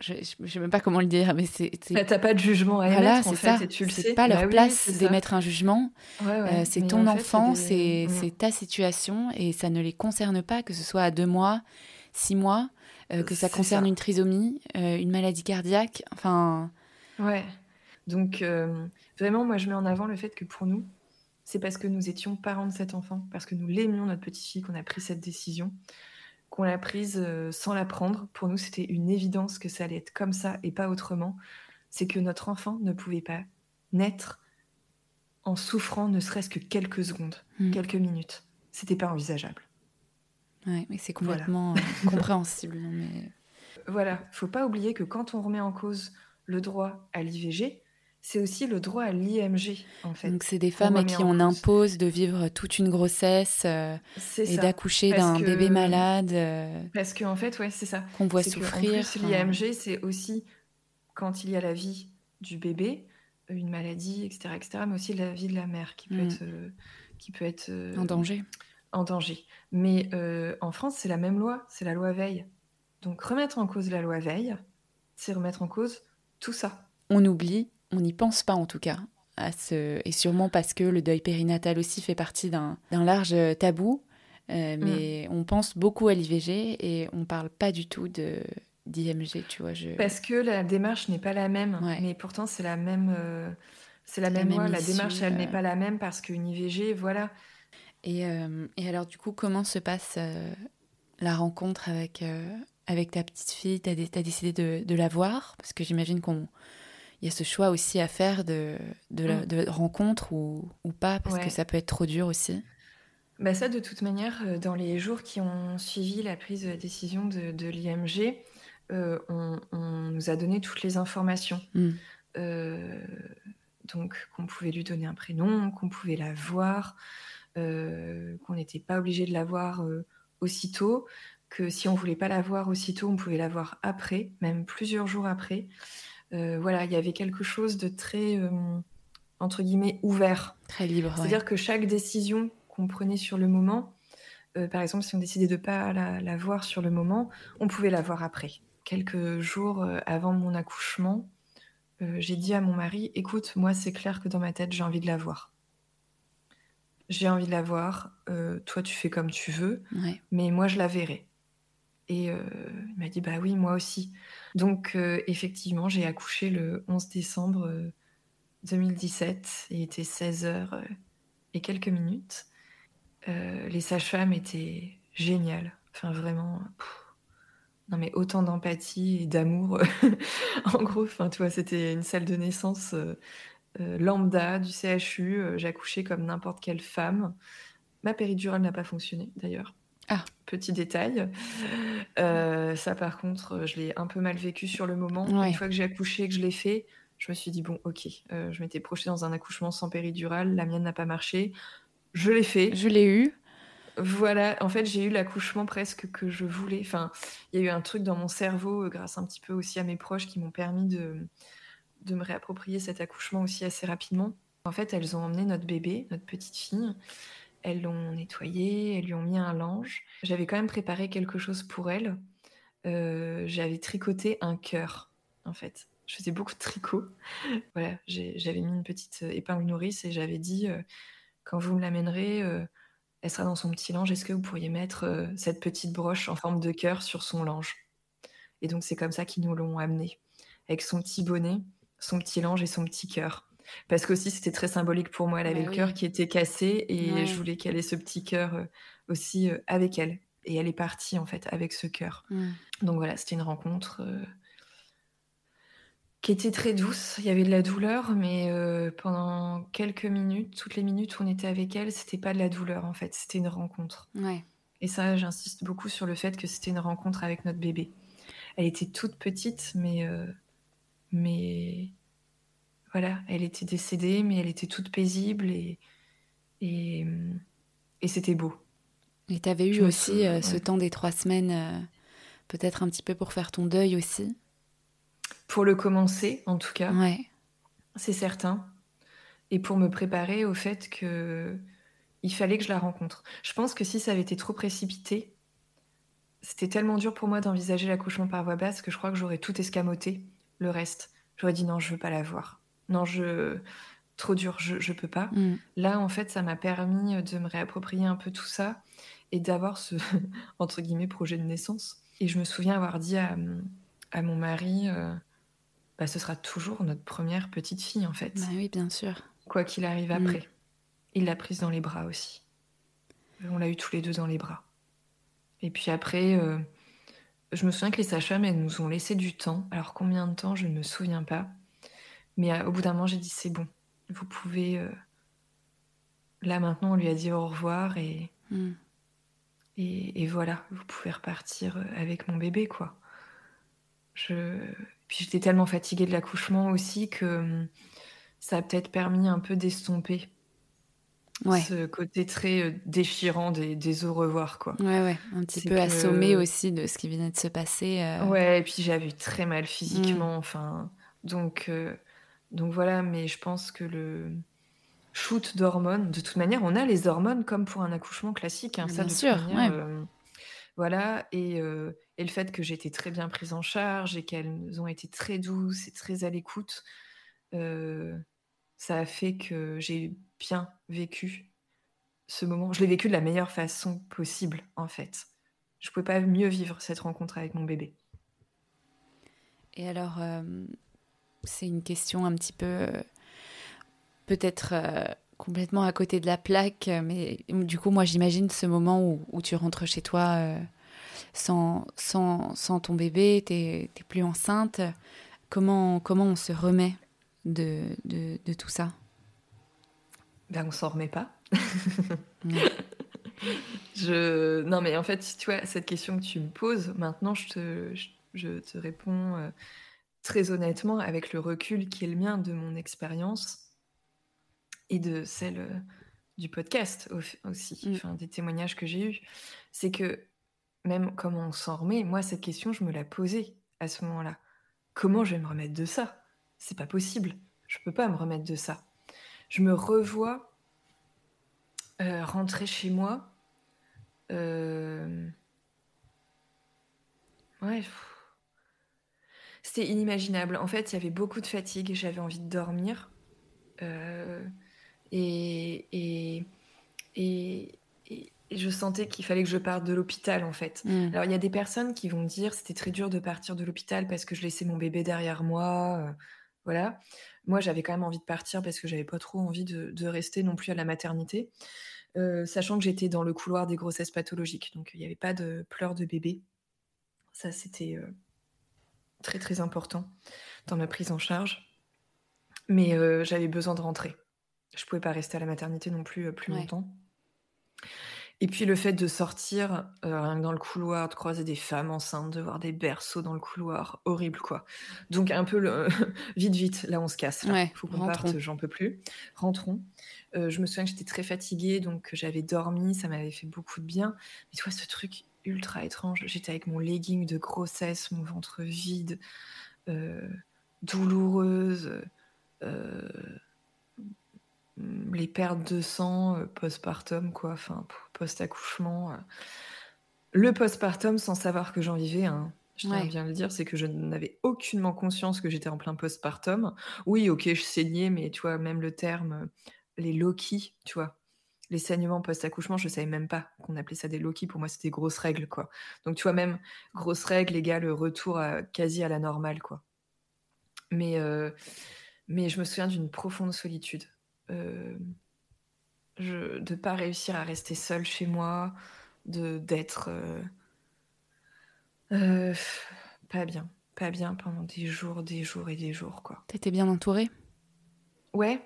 Je ne sais même pas comment le dire, mais c'est. Bah, t'as pas de jugement à émettre, en fait, et tu le sais. pas leur bah place d'émettre un jugement. Euh, c'est ton enfant, c'est ta situation, et ça ne les concerne pas, que ce soit à deux mois, six mois, que ça concerne une trisomie, une maladie cardiaque, enfin. Ouais. Donc, vraiment, moi, je mets en avant le fait que pour nous, c'est parce que nous étions parents de cet enfant, parce que nous l'aimions, notre petite fille, qu'on a pris cette décision, qu'on l'a prise euh, sans la prendre. Pour nous, c'était une évidence que ça allait être comme ça et pas autrement. C'est que notre enfant ne pouvait pas naître en souffrant ne serait-ce que quelques secondes, hmm. quelques minutes. C'était pas envisageable. Oui, mais c'est complètement euh, compréhensible. Mais... Voilà, faut pas oublier que quand on remet en cause le droit à l'IVG, c'est aussi le droit à l'IMG, en fait. Donc, c'est des femmes à qui on impose de vivre toute une grossesse euh, et d'accoucher d'un bébé malade. Euh, parce qu'en en fait, ouais, c'est ça. Qu'on voit souffrir. l'IMG, c'est aussi quand il y a la vie du bébé, une maladie, etc., etc., mais aussi la vie de la mère qui peut mm. être, euh, qui peut être en danger. En danger. Mais en France, c'est la même loi, c'est la loi Veille. Donc, remettre en cause la loi Veille, c'est remettre en cause tout ça. On oublie on n'y pense pas en tout cas. À ce... Et sûrement parce que le deuil périnatal aussi fait partie d'un large tabou. Euh, mm. mais on pense beaucoup à l'IVG et on parle pas du tout de d'IMG, tu vois. Je... Parce que la démarche n'est pas la même, mais pourtant c'est la même, euh, c'est la, même. La démarche, elle n'est euh. pas la même parce qu'une IVG, voilà. Et, et, alors du coup, comment se passe la rencontre avec avec ta petite fille? T'as as décidé de, de la voir? Parce que j'imagine qu'on il y a ce choix aussi à faire de, de, mm. rencontre ou, ou, pas, parce que ça peut être trop dur aussi. Bah ça, de toute manière, euh, dans les jours qui ont suivi la prise de décision de, de l'IMG, euh, on, nous a donné toutes les informations. Mm. Euh, donc, qu'on pouvait lui donner un prénom, qu'on pouvait la voir, qu'on n'était pas obligé de la voir aussitôt, que si on voulait pas la voir aussitôt, on pouvait la voir après, même plusieurs jours après. Euh, voilà, il y avait quelque chose de très, euh, entre guillemets, ouvert. Très libre. C'est-à-dire que chaque décision qu'on prenait sur le moment, euh, par exemple, si on décidait de ne pas la, voir sur le moment, on pouvait la voir après. Quelques jours avant mon accouchement, j'ai dit à mon mari, écoute, moi c'est clair que dans ma tête, j'ai envie de la voir. J'ai envie de la voir, toi tu fais comme tu veux, mais moi je la verrai. Et euh, il m'a dit bah oui, moi aussi. Donc euh, effectivement, j'ai accouché le 11 décembre 2017 euh, il était 16 heures et quelques minutes. les sages-femmes étaient géniales. Enfin vraiment, non mais autant d'empathie et d'amour. en gros, enfin, tu vois, c'était une salle de naissance lambda du CHU. J'accouchais comme n'importe quelle femme. Ma péridurale n'a pas fonctionné d'ailleurs. Ah. Petit détail. ça, par contre, je l'ai un peu mal vécu sur le moment. Une fois que j'ai accouché, que je l'ai fait, je me suis dit, bon, ok, je m'étais projetée dans un accouchement sans péridurale, la mienne n'a pas marché. Je l'ai fait. Je l'ai eu. Voilà, en fait, j'ai eu l'accouchement presque que je voulais. Enfin, il y a eu un truc dans mon cerveau, euh, grâce un petit peu aussi à mes proches, qui m'ont permis de, de me réapproprier cet accouchement aussi assez rapidement. En fait, elles ont emmené notre bébé, notre petite fille. Elles l'ont nettoyé, elles lui ont mis un linge. J'avais quand même préparé quelque chose pour elle. Euh, j'avais tricoté un cœur, en fait. Je faisais beaucoup de tricot. voilà, j'avais mis une petite épingle nourrice et j'avais dit, euh, quand vous me l'amènerez, elle sera dans son petit linge. Est-ce que vous pourriez mettre euh, cette petite broche en forme de cœur sur son linge? Et donc, c'est comme ça qu'ils nous l'ont amené, avec son petit bonnet, son petit linge et son petit cœur. Parce qu'aussi, c'était très symbolique pour moi. Elle avait bah le cœur qui était cassé et je voulais qu'elle ait ce petit cœur euh, aussi euh, avec elle. Et elle est partie, en fait, avec ce cœur. Mmh. Donc voilà, c'était une rencontre qui était très douce. Il y avait de la douleur, mais euh, pendant quelques minutes, toutes les minutes où on était avec elle, c'était pas de la douleur en fait, c'était une rencontre. Ouais. Et ça, j'insiste beaucoup sur le fait que c'était une rencontre avec notre bébé. Elle était toute petite, mais euh, mais voilà, elle était décédée, mais elle était toute paisible et et, et c'était beau. Et tu avais eu aussi euh, ce temps des trois semaines, peut-être un petit peu pour faire ton deuil aussi? Pour le commencer, en tout cas. Ouais. C'est certain. Et pour me préparer au fait que il fallait que je la rencontre. Je pense que si ça avait été trop précipité, c'était tellement dur pour moi d'envisager l'accouchement par voie basse que je crois que j'aurais tout escamoté, le reste. J'aurais dit non, je veux pas la voir. Non, je trop dur, je, je peux pas. Mm. Là, en fait, ça m'a permis de me réapproprier un peu tout ça et d'avoir ce entre guillemets projet de naissance. Et je me souviens avoir dit à, à mon mari, euh, bah, ce sera toujours notre première petite fille en fait. Bah oui, bien sûr. Quoi qu'il arrive mm. après. Il l'a prise dans les bras aussi. On l'a eu tous les deux dans les bras. Et puis après, euh, je me souviens que les sages-femmes, elles nous ont laissé du temps. Alors combien de temps, je ne me souviens pas. Mais euh, au bout d'un moment, j'ai dit c'est bon. Vous pouvez. Là maintenant, on lui a dit au revoir et... Mm. et. Et voilà, vous pouvez repartir avec mon bébé, quoi. Je... Puis j'étais tellement fatiguée de l'accouchement aussi que hum, ça a peut-être permis un peu d'estomper ce côté très euh, déchirant des, des, au revoir quoi. Ouais ouais, un petit peu assommé aussi de ce qui venait de se passer. Euh. Ouais, et puis j'avais très mal physiquement, mmh. enfin donc euh, donc voilà, mais je pense que le shoot d'hormones, de toute manière, on a les hormones comme pour un accouchement classique, hein, Bien ça, sûr, ouais. Voilà, et, le fait que j'ai été très bien prise en charge et qu'elles ont été très douces et très à l'écoute, ça a fait que j'ai bien vécu ce moment. Je l'ai vécu de la meilleure façon possible, en fait. Je ne pouvais pas mieux vivre cette rencontre avec mon bébé. Et alors, c'est une question un petit peu, peut-être complètement à côté de la plaque. Mais du coup, moi, j'imagine ce moment où, tu rentres chez toi euh, sans, sans, sans, ton bébé, tu n'es plus enceinte. Comment, comment on se remet de, de, de tout ça? Ben, On s'en remet pas. je... Non, mais en fait, tu vois, cette question que tu me poses, maintenant, je te, je, te réponds euh, très honnêtement avec le recul qui est le mien de mon expérience et de celle euh, du podcast aussi, mm. enfin, des témoignages que j'ai eus, c'est que même comment on s'en remet, moi, cette question, je me la posais à ce moment-là. Comment je vais me remettre de ça? C'est pas possible. Je peux pas me remettre de ça. Je me revois euh, rentrer chez moi. Euh... Ouais. C'était inimaginable. En fait, il y avait beaucoup de fatigue. J'avais envie de dormir. Euh... Et, et, je sentais qu'il fallait que je parte de l'hôpital, en fait. Mm. Alors, il y a des personnes qui vont dire c'était très dur de partir de l'hôpital parce que je laissais mon bébé derrière moi. Euh, voilà. Moi, j'avais quand même envie de partir parce que j'avais pas trop envie de, rester non plus à la maternité. Euh, sachant que j'étais dans le couloir des grossesses pathologiques. Donc, il n'y avait pas de pleurs de bébé. Ça, c'était très très important dans ma prise en charge. Mais j'avais besoin de rentrer. Je pouvais pas rester à la maternité non plus plus longtemps. Et puis le fait de sortir euh, dans le couloir, de croiser des femmes enceintes, de voir des berceaux dans le couloir, horrible quoi. Donc un peu le... vite vite, là on se casse. Il faut qu'on parte, j'en peux plus. Rentrons. Euh, je me souviens que j'étais très fatiguée, donc j'avais dormi, ça m'avait fait beaucoup de bien. Mais tu vois ce truc ultra étrange, j'étais avec mon legging de grossesse, mon ventre vide, euh, douloureuse. Euh, les pertes de sang euh, postpartum, quoi, enfin, post-accouchement. Le postpartum, sans savoir que j'en vivais, hein, je tiens bien le dire, c'est que je n'avais aucunement conscience que j'étais en plein postpartum. Oui, ok, je saignais, mais tu vois, même le terme, les Loki, tu vois, les saignements post-accouchement, je savais même pas qu'on appelait ça des Loki. Pour moi, c'était grosses règles, quoi. Donc, tu vois, même grosses règles égale retour à, quasi à la normale, quoi. Mais, mais je me souviens d'une profonde solitude euh, je, de pas réussir à rester seule chez moi, de d'être euh, euh, pas bien, pas bien pendant des jours, des jours et des jours quoi. T'étais bien entourée? Ouais,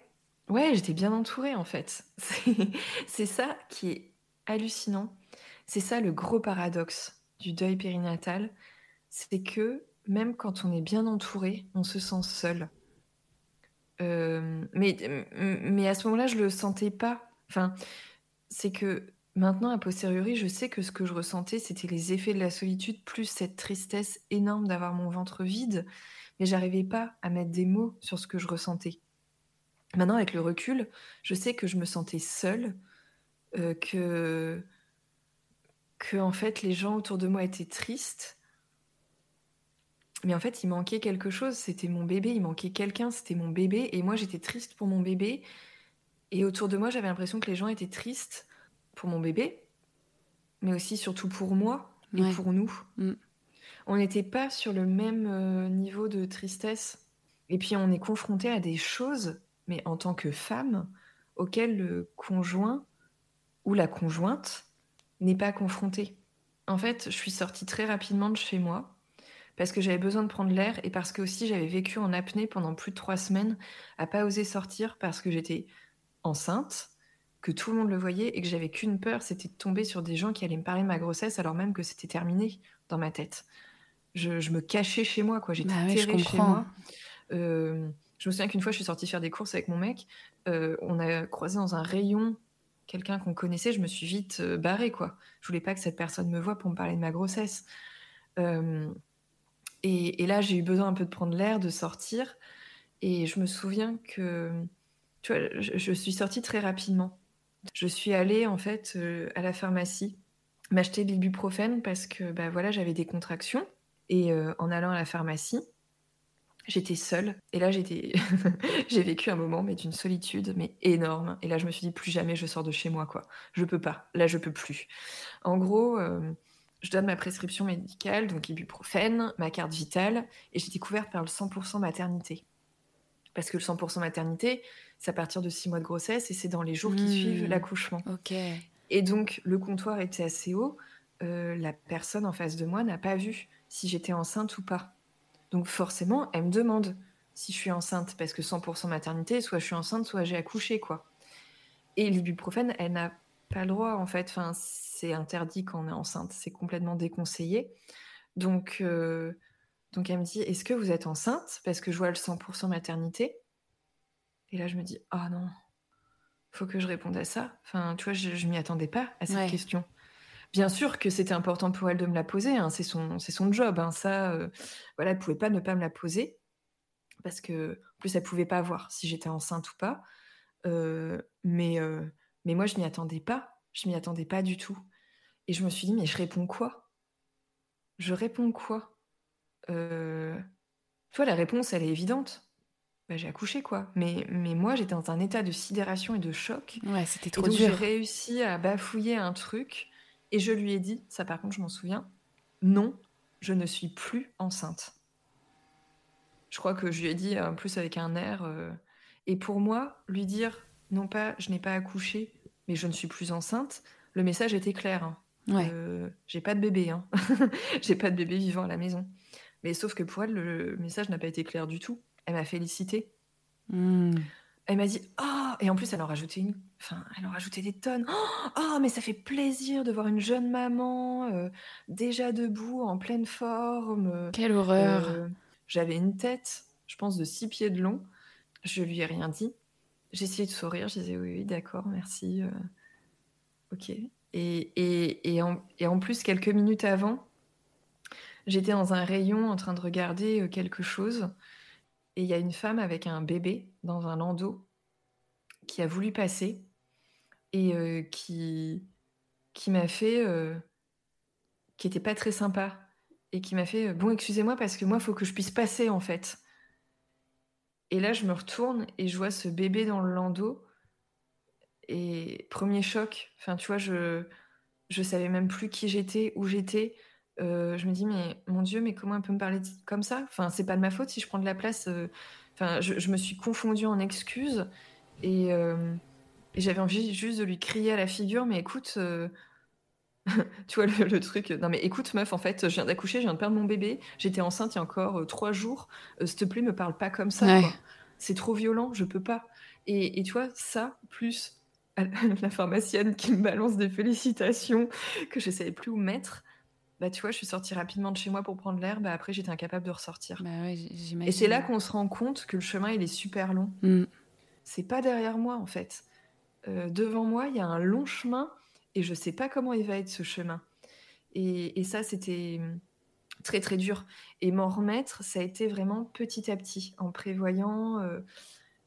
ouais, j'étais bien entourée en fait. C'est ça qui est hallucinant. C'est ça le gros paradoxe du deuil périnatal, c'est que même quand on est bien entouré, on se sent seul. Euh, mais, mais à ce moment-là, je le sentais pas. Enfin, c'est que maintenant, a posteriori, je sais que ce que je ressentais, c'était les effets de la solitude, plus cette tristesse énorme d'avoir mon ventre vide, mais j'arrivais pas à mettre des mots sur ce que je ressentais. Maintenant, avec le recul, je sais que je me sentais seule, euh, que, que en fait, les gens autour de moi étaient tristes, mais en fait, il manquait quelque chose. C'était mon bébé. Il manquait quelqu'un. C'était mon bébé. Et moi, j'étais triste pour mon bébé. Et autour de moi, j'avais l'impression que les gens étaient tristes pour mon bébé, mais aussi surtout pour moi et pour nous. Mm. On n'était pas sur le même euh, niveau de tristesse. Et puis, on est confronté à des choses, mais en tant que femme, auxquelles le conjoint ou la conjointe n'est pas confronté. En fait, je suis sortie très rapidement de chez moi parce que j'avais besoin de prendre l'air et parce que aussi j'avais vécu en apnée pendant plus de trois semaines à pas oser sortir parce que j'étais enceinte, que tout le monde le voyait et que j'avais qu'une peur, c'était de tomber sur des gens qui allaient me parler de ma grossesse alors même que c'était terminé dans ma tête. Je, me cachais chez moi, quoi. J'étais bah chez moi. Euh, je me souviens qu'une fois, je suis sortie faire des courses avec mon mec. Euh, on a croisé dans un rayon quelqu'un qu'on connaissait. Je me suis vite euh, barrée, quoi. Je voulais pas que cette personne me voie pour me parler de ma grossesse. Et, là, j'ai eu besoin un peu de prendre l'air, de sortir. Et je me souviens que, tu vois, je, suis sortie très rapidement. Je suis allée, en fait, euh, à la pharmacie m'acheter de l'ibuprofène parce que, bah voilà, j'avais des contractions. Et euh, en allant à la pharmacie, j'étais seule. Et là, j'étais, j'ai vécu un moment, mais d'une solitude, mais énorme. Et là, je me suis dit, plus jamais je sors de chez moi, quoi. Je peux pas. Là, je peux plus. En gros, euh, je donne ma prescription médicale, donc ibuprofène, ma carte vitale, et j'étais couverte par le 100% maternité. Parce que le 100% maternité, c'est à partir de 6 mois de grossesse et c'est dans les jours qui suivent hmm. l'accouchement. Ok. Et donc, le comptoir était assez haut. Euh, la personne en face de moi n'a pas vu si j'étais enceinte ou pas. Donc, forcément, elle me demande si je suis enceinte, parce que 100% maternité, soit je suis enceinte, soit j'ai accouché, quoi. Et l'ibuprofène, elle n'a pas le droit, en fait. Enfin, c'est interdit quand on est enceinte, c'est complètement déconseillé. Donc, euh, donc elle me dit, est-ce que vous êtes enceinte? Parce que je vois le 100% maternité. Et là, je me dis, ah oh non, faut que je réponde à ça. Enfin, tu vois, je, je m'y attendais pas à cette question. Bien sûr que c'était important pour elle de me la poser, hein, c'est son, son job. Hein, ça, euh, voilà, elle pouvait pas ne pas me la poser parce que, en plus, elle pouvait pas voir si j'étais enceinte ou pas. Euh, mais, mais moi, je m'y attendais pas. Je m'y attendais pas du tout. Et je me suis dit, mais je réponds quoi? Je réponds quoi? Euh... Tu vois, la réponse, elle est évidente. Bah, j'ai accouché, quoi. Mais, mais moi, j'étais dans un état de sidération et de choc. Ouais, c'était trop et donc, dur. J'ai réussi à bafouiller un truc. Et je lui ai dit, ça par contre, je m'en souviens, non, je ne suis plus enceinte. Je crois que je lui ai dit, en plus avec un air. Euh, et pour moi, lui dire, non pas, je n'ai pas accouché, mais je ne suis plus enceinte, le message était clair. Hein. Ouais. j'ai pas de bébé, hein. j'ai pas de bébé vivant à la maison. Mais sauf que pour elle, le message n'a pas été clair du tout. Elle m'a félicité. Mmh. Elle m'a dit Oh Et en plus, elle en rajoutait une. Enfin, elle en rajoutait des tonnes. Oh, mais ça fait plaisir de voir une jeune maman euh, déjà debout, en pleine forme. Quelle horreur euh, J'avais une tête, je pense, de six pieds de long. Je lui ai rien dit. J'ai essayé de sourire. Je disais Oui, oui, d'accord, merci. Euh, ok. Et, et, et, en, et en plus, quelques minutes avant, j'étais dans un rayon en train de regarder quelque chose. Et il y a une femme avec un bébé dans un landau qui a voulu passer et euh, qui, qui m'a fait. Euh, qui était pas très sympa et qui m'a fait euh, Bon, excusez-moi parce que moi, il faut que je puisse passer en fait. Et là, je me retourne et je vois ce bébé dans le landau. Et premier choc, enfin, tu vois, je, je savais même plus qui j'étais, où j'étais. Je me dis, mais mon Dieu, mais comment elle peut me parler comme ça? Enfin, c'est pas de ma faute si je prends de la place. Enfin, je, me suis confondue en excuses euh, et, j'avais envie juste de lui crier à la figure, mais écoute, tu vois le, truc. Non, mais écoute, meuf, en fait, je viens d'accoucher, je viens de perdre mon bébé, j'étais enceinte il y a encore trois jours. S'il te plaît, me parle pas comme ça. C'est trop violent, je peux pas. Et, et tu vois, ça, plus la pharmacienne qui me balance des félicitations que je savais plus où mettre bah tu vois, je suis sortie rapidement de chez moi pour prendre l'air, bah après j'étais incapable de ressortir. Bah et c'est là qu'on se rend compte que le chemin il est super long. Mm. C'est pas derrière moi en fait. Euh, devant moi, il y a un long chemin et je sais pas comment il va être ce chemin. Et, ça, c'était très très dur. Et m'en remettre, ça a été vraiment petit à petit, en prévoyant euh,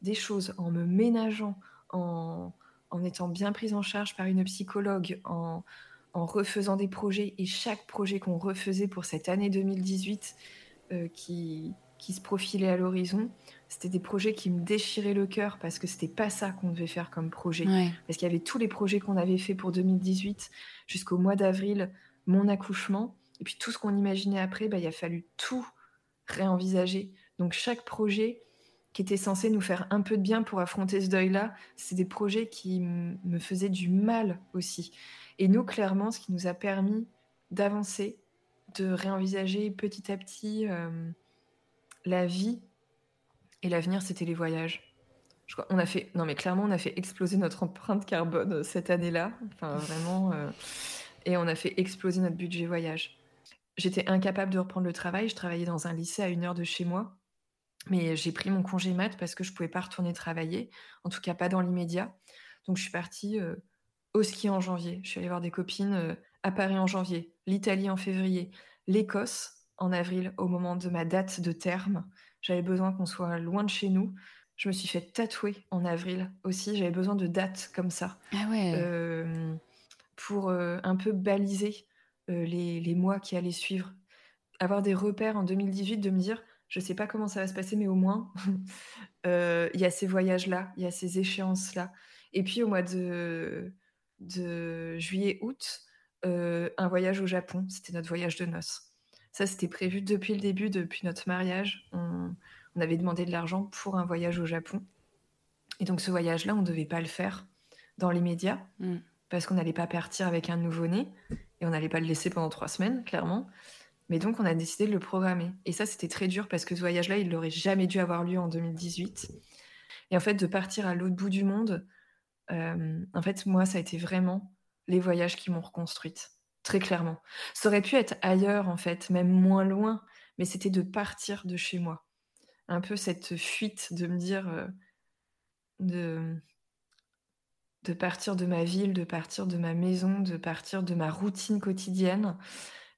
des choses, en me ménageant, en, en étant bien prise en charge par une psychologue, en, en refaisant des projets et chaque projet qu'on refaisait pour cette année 2018 euh, qui, qui se profilait à l'horizon, c'était des projets qui me déchiraient le cœur parce que c'était pas ça qu'on devait faire comme projet. Parce qu'il y avait tous les projets qu'on avait fait pour 2018 jusqu'au mois d'avril, mon accouchement, et puis tout ce qu'on imaginait après, bah, il a fallu tout réenvisager. Donc chaque projet qui était censé nous faire un peu de bien pour affronter ce deuil-là, c'est des projets qui me faisaient du mal aussi. Et nous, clairement, ce qui nous a permis d'avancer, de réenvisager petit à petit euh, la vie et l'avenir, c'était les voyages. Je crois, on a fait, non mais clairement, on a fait exploser notre empreinte carbone euh, cette année-là, enfin vraiment, euh, et on a fait exploser notre budget voyage. J'étais incapable de reprendre le travail. Je travaillais dans un lycée à une heure de chez moi, mais j'ai pris mon congé mat parce que je pouvais pas retourner travailler, en tout cas pas dans l'immédiat. Donc je suis partie au ski en janvier. Je suis allée voir des copines euh, à Paris en janvier, l'Italie en février, l'Écosse en avril, au moment de ma date de terme. J'avais besoin qu'on soit loin de chez nous. Je me suis fait tatouer en avril aussi. J'avais besoin de dates comme ça. Ah ouais. Euh, pour euh, un peu baliser les, les, mois qui allaient suivre. Avoir des repères en 2018, de me dire, je ne sais pas comment ça va se passer, mais au moins, il y a ces voyages-là, il y a ces échéances-là. Et puis au mois de de juillet-août euh, un voyage au Japon. C'était notre voyage de noces. Ça, c'était prévu depuis le début, depuis notre mariage. On, avait demandé de l'argent pour un voyage au Japon. Et donc, ce voyage-là, on ne devait pas le faire dans l'immédiat mm. parce qu'on n'allait pas partir avec un nouveau-né et on n'allait pas le laisser pendant trois semaines, clairement. Mais donc, on a décidé de le programmer. Et ça, c'était très dur parce que ce voyage-là, il n'aurait jamais dû avoir lieu en 2018. Et en fait, de partir à l'autre bout du monde, euh, en fait, moi, ça a été vraiment les voyages qui m'ont reconstruite, très clairement. Ça aurait pu être ailleurs, en fait, même moins loin, mais c'était de partir de chez moi. Un peu cette fuite de me dire, euh, de, de partir de ma ville, de partir de ma maison, de partir de ma routine quotidienne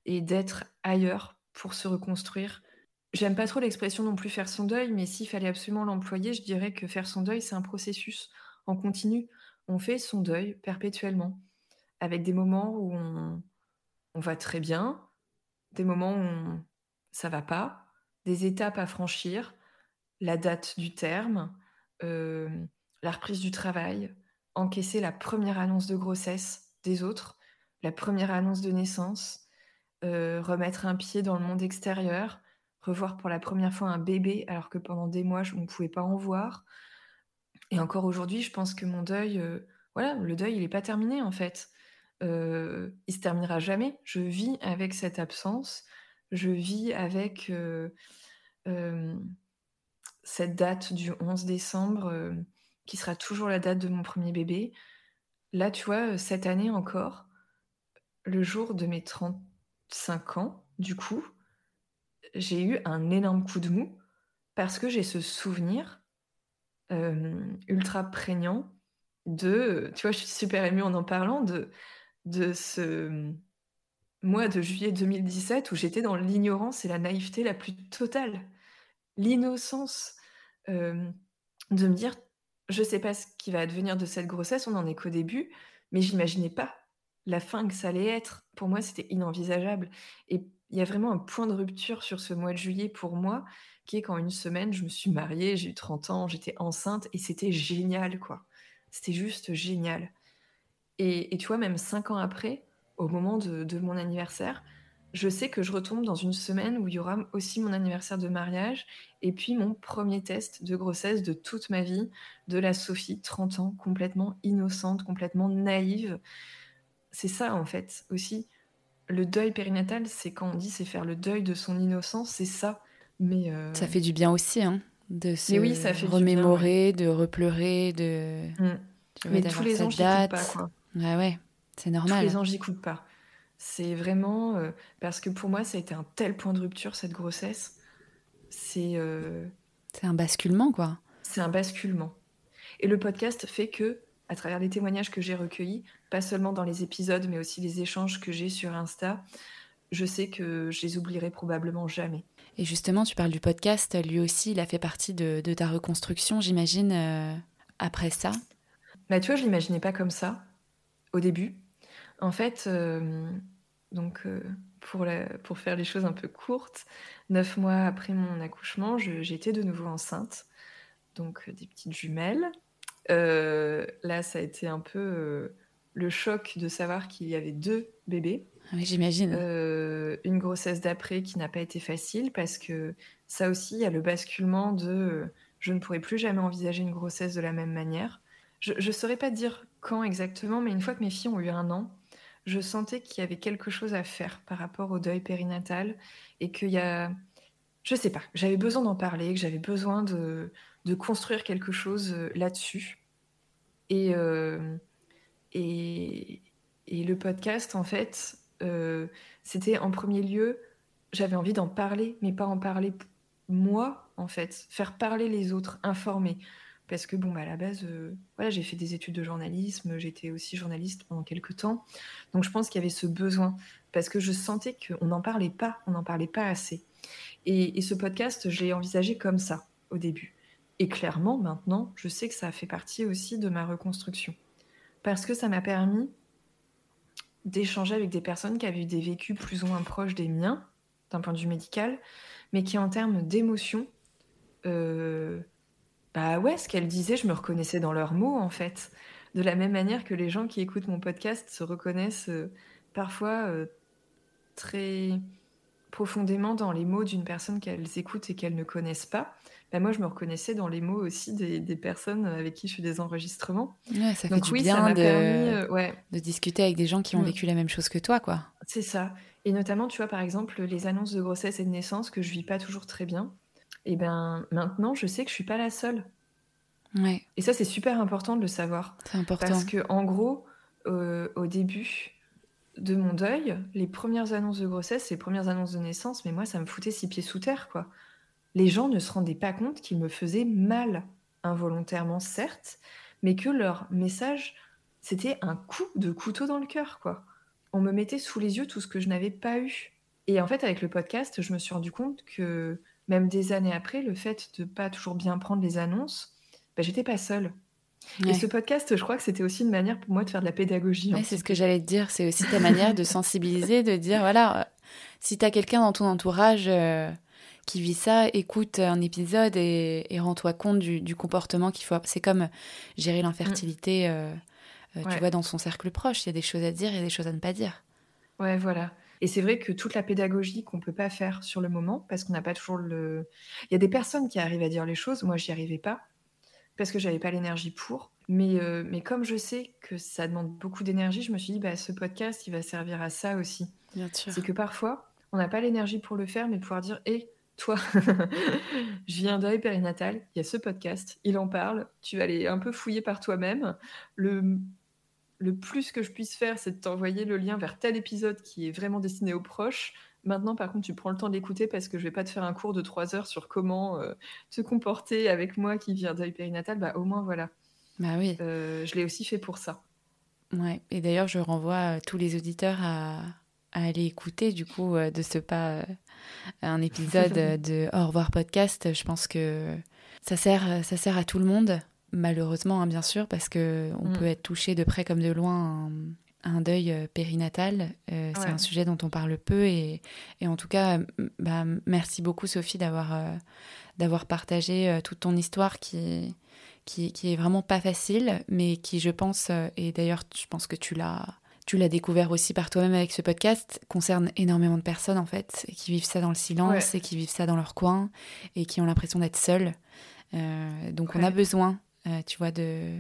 et d'être ailleurs pour se reconstruire. J'aime pas trop l'expression non plus faire son deuil, mais s'il fallait absolument l'employer, je dirais que faire son deuil, c'est un processus en continu. On fait son deuil perpétuellement, avec des moments où on, va très bien, des moments où ça va pas, des étapes à franchir, la date du terme, euh, la reprise du travail, encaisser la première annonce de grossesse des autres, la première annonce de naissance, euh, remettre un pied dans le monde extérieur, revoir pour la première fois un bébé alors que pendant des mois on ne pouvait pas en voir, et encore aujourd'hui, je pense que mon deuil, euh, voilà, le deuil, il n'est pas terminé en fait. Euh, il se terminera jamais. Je vis avec cette absence. Je vis avec cette date du 11 décembre qui sera toujours la date de mon premier bébé. Là, tu vois, cette année encore, le jour de mes 35 ans, du coup, j'ai eu un énorme coup de mou parce que j'ai ce souvenir ultra prégnant de, tu vois, je suis super émue en en parlant de, de ce mois de juillet 2017 où j'étais dans l'ignorance et la naïveté la plus totale, l'innocence de me dire, je sais pas ce qui va advenir de cette grossesse, on n'en est qu'au début, mais j'imaginais pas la fin que ça allait être. Pour moi, c'était inenvisageable. Et il y a vraiment un point de rupture sur ce mois de juillet pour moi, qui est qu'en une semaine, je me suis mariée, j'ai eu 30 ans, j'étais enceinte, et c'était génial, quoi. C'était juste génial. Et, tu vois, même cinq ans après, au moment de, mon anniversaire, je sais que je retombe dans une semaine où il y aura aussi mon anniversaire de mariage et puis mon premier test de grossesse de toute ma vie, de la Sophie, 30 ans, complètement innocente, complètement naïve. C'est ça en fait aussi. Le deuil périnatal, c'est quand on dit c'est faire le deuil de son innocence, c'est ça. Mais euh, ça fait du bien aussi, hein, de se oui, ça fait remémorer, de repleurer, de. Mm. Mais tous les ans, coupe pas, quoi. Ouais, ouais, c'est normal. Tous les ans, j'y coupe pas. C'est vraiment euh, parce que pour moi, ça a été un tel point de rupture cette grossesse. C'est. Euh, c'est un basculement, quoi. C'est un basculement. Et le podcast fait que, à travers les témoignages que j'ai recueillis, pas seulement dans les épisodes, mais aussi les échanges que j'ai sur Insta, je sais que je les oublierai probablement jamais. Et justement, tu parles du podcast, lui aussi, il a fait partie de, ta reconstruction, j'imagine, euh, après ça bah, Tu vois, je l'imaginais pas comme ça au début. En fait, euh, donc, euh, pour, pour faire les choses un peu courtes, neuf mois après mon accouchement, j'étais de nouveau enceinte, donc des petites jumelles. là, ça a été un peu le choc de savoir qu'il y avait deux bébés. Ah oui, j'imagine. Euh, une grossesse d'après qui n'a pas été facile parce que ça aussi, il y a le basculement de euh, je ne pourrai plus jamais envisager une grossesse de la même manière. Je ne saurais pas dire quand exactement, mais une fois que mes filles ont eu un an, je sentais qu'il y avait quelque chose à faire par rapport au deuil périnatal et qu'il y a. Je sais pas, j'avais besoin d'en parler, que j'avais besoin de, de, construire quelque chose euh, là-dessus. Et, et, et, le podcast, en fait, euh, c'était en premier lieu, j'avais envie d'en parler, mais pas en parler moi, en fait, faire parler les autres, informer. Parce que, bon, bah, à la base, euh, voilà, j'ai fait des études de journalisme, j'étais aussi journaliste pendant quelques temps. Donc, je pense qu'il y avait ce besoin, parce que je sentais qu'on n'en parlait pas, on n'en parlait pas assez. Et, ce podcast, je l'ai envisagé comme ça, au début. Et clairement, maintenant, je sais que ça a fait partie aussi de ma reconstruction. Parce que ça m'a permis d'échanger avec des personnes qui avaient eu des vécus plus ou moins proches des miens, d'un point de vue médical, mais qui en termes d'émotion, euh, bah ouais, ce qu'elles disaient, je me reconnaissais dans leurs mots en fait. De la même manière que les gens qui écoutent mon podcast se reconnaissent euh, parfois euh, très profondément dans les mots d'une personne qu'elles écoutent et qu'elles ne connaissent pas. Bah, moi, je me reconnaissais dans les mots aussi des, personnes avec qui je fais des enregistrements. ça fait du bien de, euh, de discuter avec des gens qui ont mm. vécu la même chose que toi, quoi. C'est ça. Et notamment, tu vois, par exemple, les annonces de grossesse et de naissance que je vis pas toujours très bien. Et eh ben maintenant, je sais que je suis pas la seule. Ouais. Et ça, c'est super important de le savoir. C'est important. Parce que en gros, euh, au début de mon deuil, les premières annonces de grossesse, les premières annonces de naissance, mais moi, ça me foutait six pieds sous terre, quoi les gens ne se rendaient pas compte qu'ils me faisaient mal, involontairement certes, mais que leur message, c'était un coup de couteau dans le cœur, quoi. On me mettait sous les yeux tout ce que je n'avais pas eu. Et en fait, avec le podcast, je me suis rendu compte que même des années après, le fait de pas toujours bien prendre les annonces, bah, j'étais pas seule. Et ce podcast, je crois que c'était aussi une manière pour moi de faire de la pédagogie. c'est ce que j'allais te dire. C'est aussi ta manière de sensibiliser, de dire voilà, euh, si tu as quelqu'un dans ton entourage euh, qui vit ça, écoute un épisode et, rends-toi compte du, comportement qu'il faut. C'est comme gérer l'infertilité, euh, euh, tu vois, dans son cercle proche. Il y a des choses à dire et des choses à ne pas dire. Ouais, voilà. Et c'est vrai que toute la pédagogie qu'on peut pas faire sur le moment, parce qu'on n'a pas toujours le. Il y a des personnes qui arrivent à dire les choses. Moi, j'y arrivais pas parce que j'avais pas l'énergie pour. Mais, euh, mais comme je sais que ça demande beaucoup d'énergie, je me suis dit, bah, ce podcast, il va servir à ça aussi. Bien sûr. C'est que parfois, on n'a pas l'énergie pour le faire, mais pouvoir dire, hé, toi, je viens d'œil périnatal, il y a ce podcast, il en parle, tu vas aller un peu fouiller par toi-même. Le, le plus que je puisse faire, c'est de t'envoyer le lien vers tel épisode qui est vraiment destiné aux proches. Maintenant, par contre, tu prends le temps d'écouter parce que je vais pas te faire un cours de trois heures sur comment euh, te comporter avec moi qui viens d'œil périnatal. Bah, au moins, voilà. Bah oui. Euh, je l'ai aussi fait pour ça. Ouais. Et d'ailleurs, je renvoie tous les auditeurs à, aller écouter, du coup, euh, de ce pas un épisode de Au revoir podcast. Je pense que ça sert, ça sert à tout le monde malheureusement, hein, bien sûr, parce que on mm. peut être touché de près comme de loin à un, deuil euh, périnatal. Euh, c'est un sujet dont on parle peu et, en tout cas, bah, merci beaucoup Sophie d'avoir euh, d'avoir partagé toute ton histoire qui, qui, qui est vraiment pas facile, mais qui, je pense, et d'ailleurs, je pense que tu l'as tu l'as découvert aussi par toi-même avec ce podcast, concerne énormément de personnes en fait, qui vivent ça dans le silence et qui vivent ça dans leur coin et qui ont l'impression d'être seuls. donc on a besoin euh, tu vois, de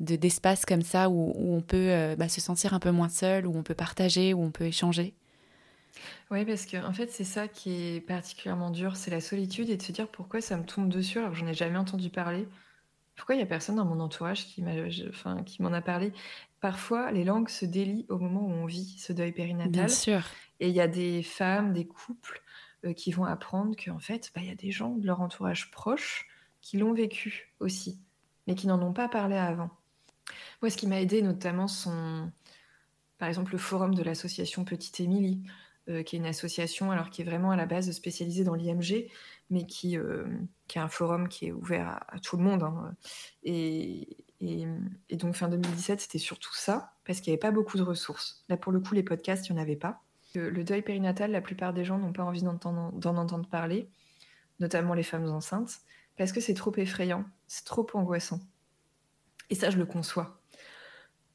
d'espace comme ça où, on peut euh, bah, se sentir un peu moins seul, où on peut partager, où on peut échanger. Oui, parce que en fait, c'est ça qui est particulièrement dur, c'est la solitude et de se dire pourquoi ça me tombe dessus alors que j'en ai jamais entendu parler. Pourquoi il y a personne dans mon entourage qui m'a, enfin, qui m'en a parlé? Parfois, les langues se délient au moment où on vit ce deuil périnatal. Bien sûr. Et il y a des femmes, des couples euh, qui vont apprendre qu'en fait, bah, il y a des gens de leur entourage proche qui l'ont vécu aussi mais qui n'en ont pas parlé avant. Moi, ce qui m'a aidé notamment sont, par exemple, le forum de l'association Petite Émilie, euh, qui est une association alors qui est vraiment à la base spécialisée dans l'IMG, mais qui, euh, est un forum qui est ouvert à, tout le monde. Hein. Et, et, donc fin 2017, c'était surtout ça, parce qu'il n'y avait pas beaucoup de ressources. Là, pour le coup, les podcasts, il n'y en avait pas. Le deuil périnatal, la plupart des gens n'ont pas envie d'en entendre parler, notamment les femmes enceintes parce que c'est trop effrayant, c'est trop angoissant. Et ça, je le conçois.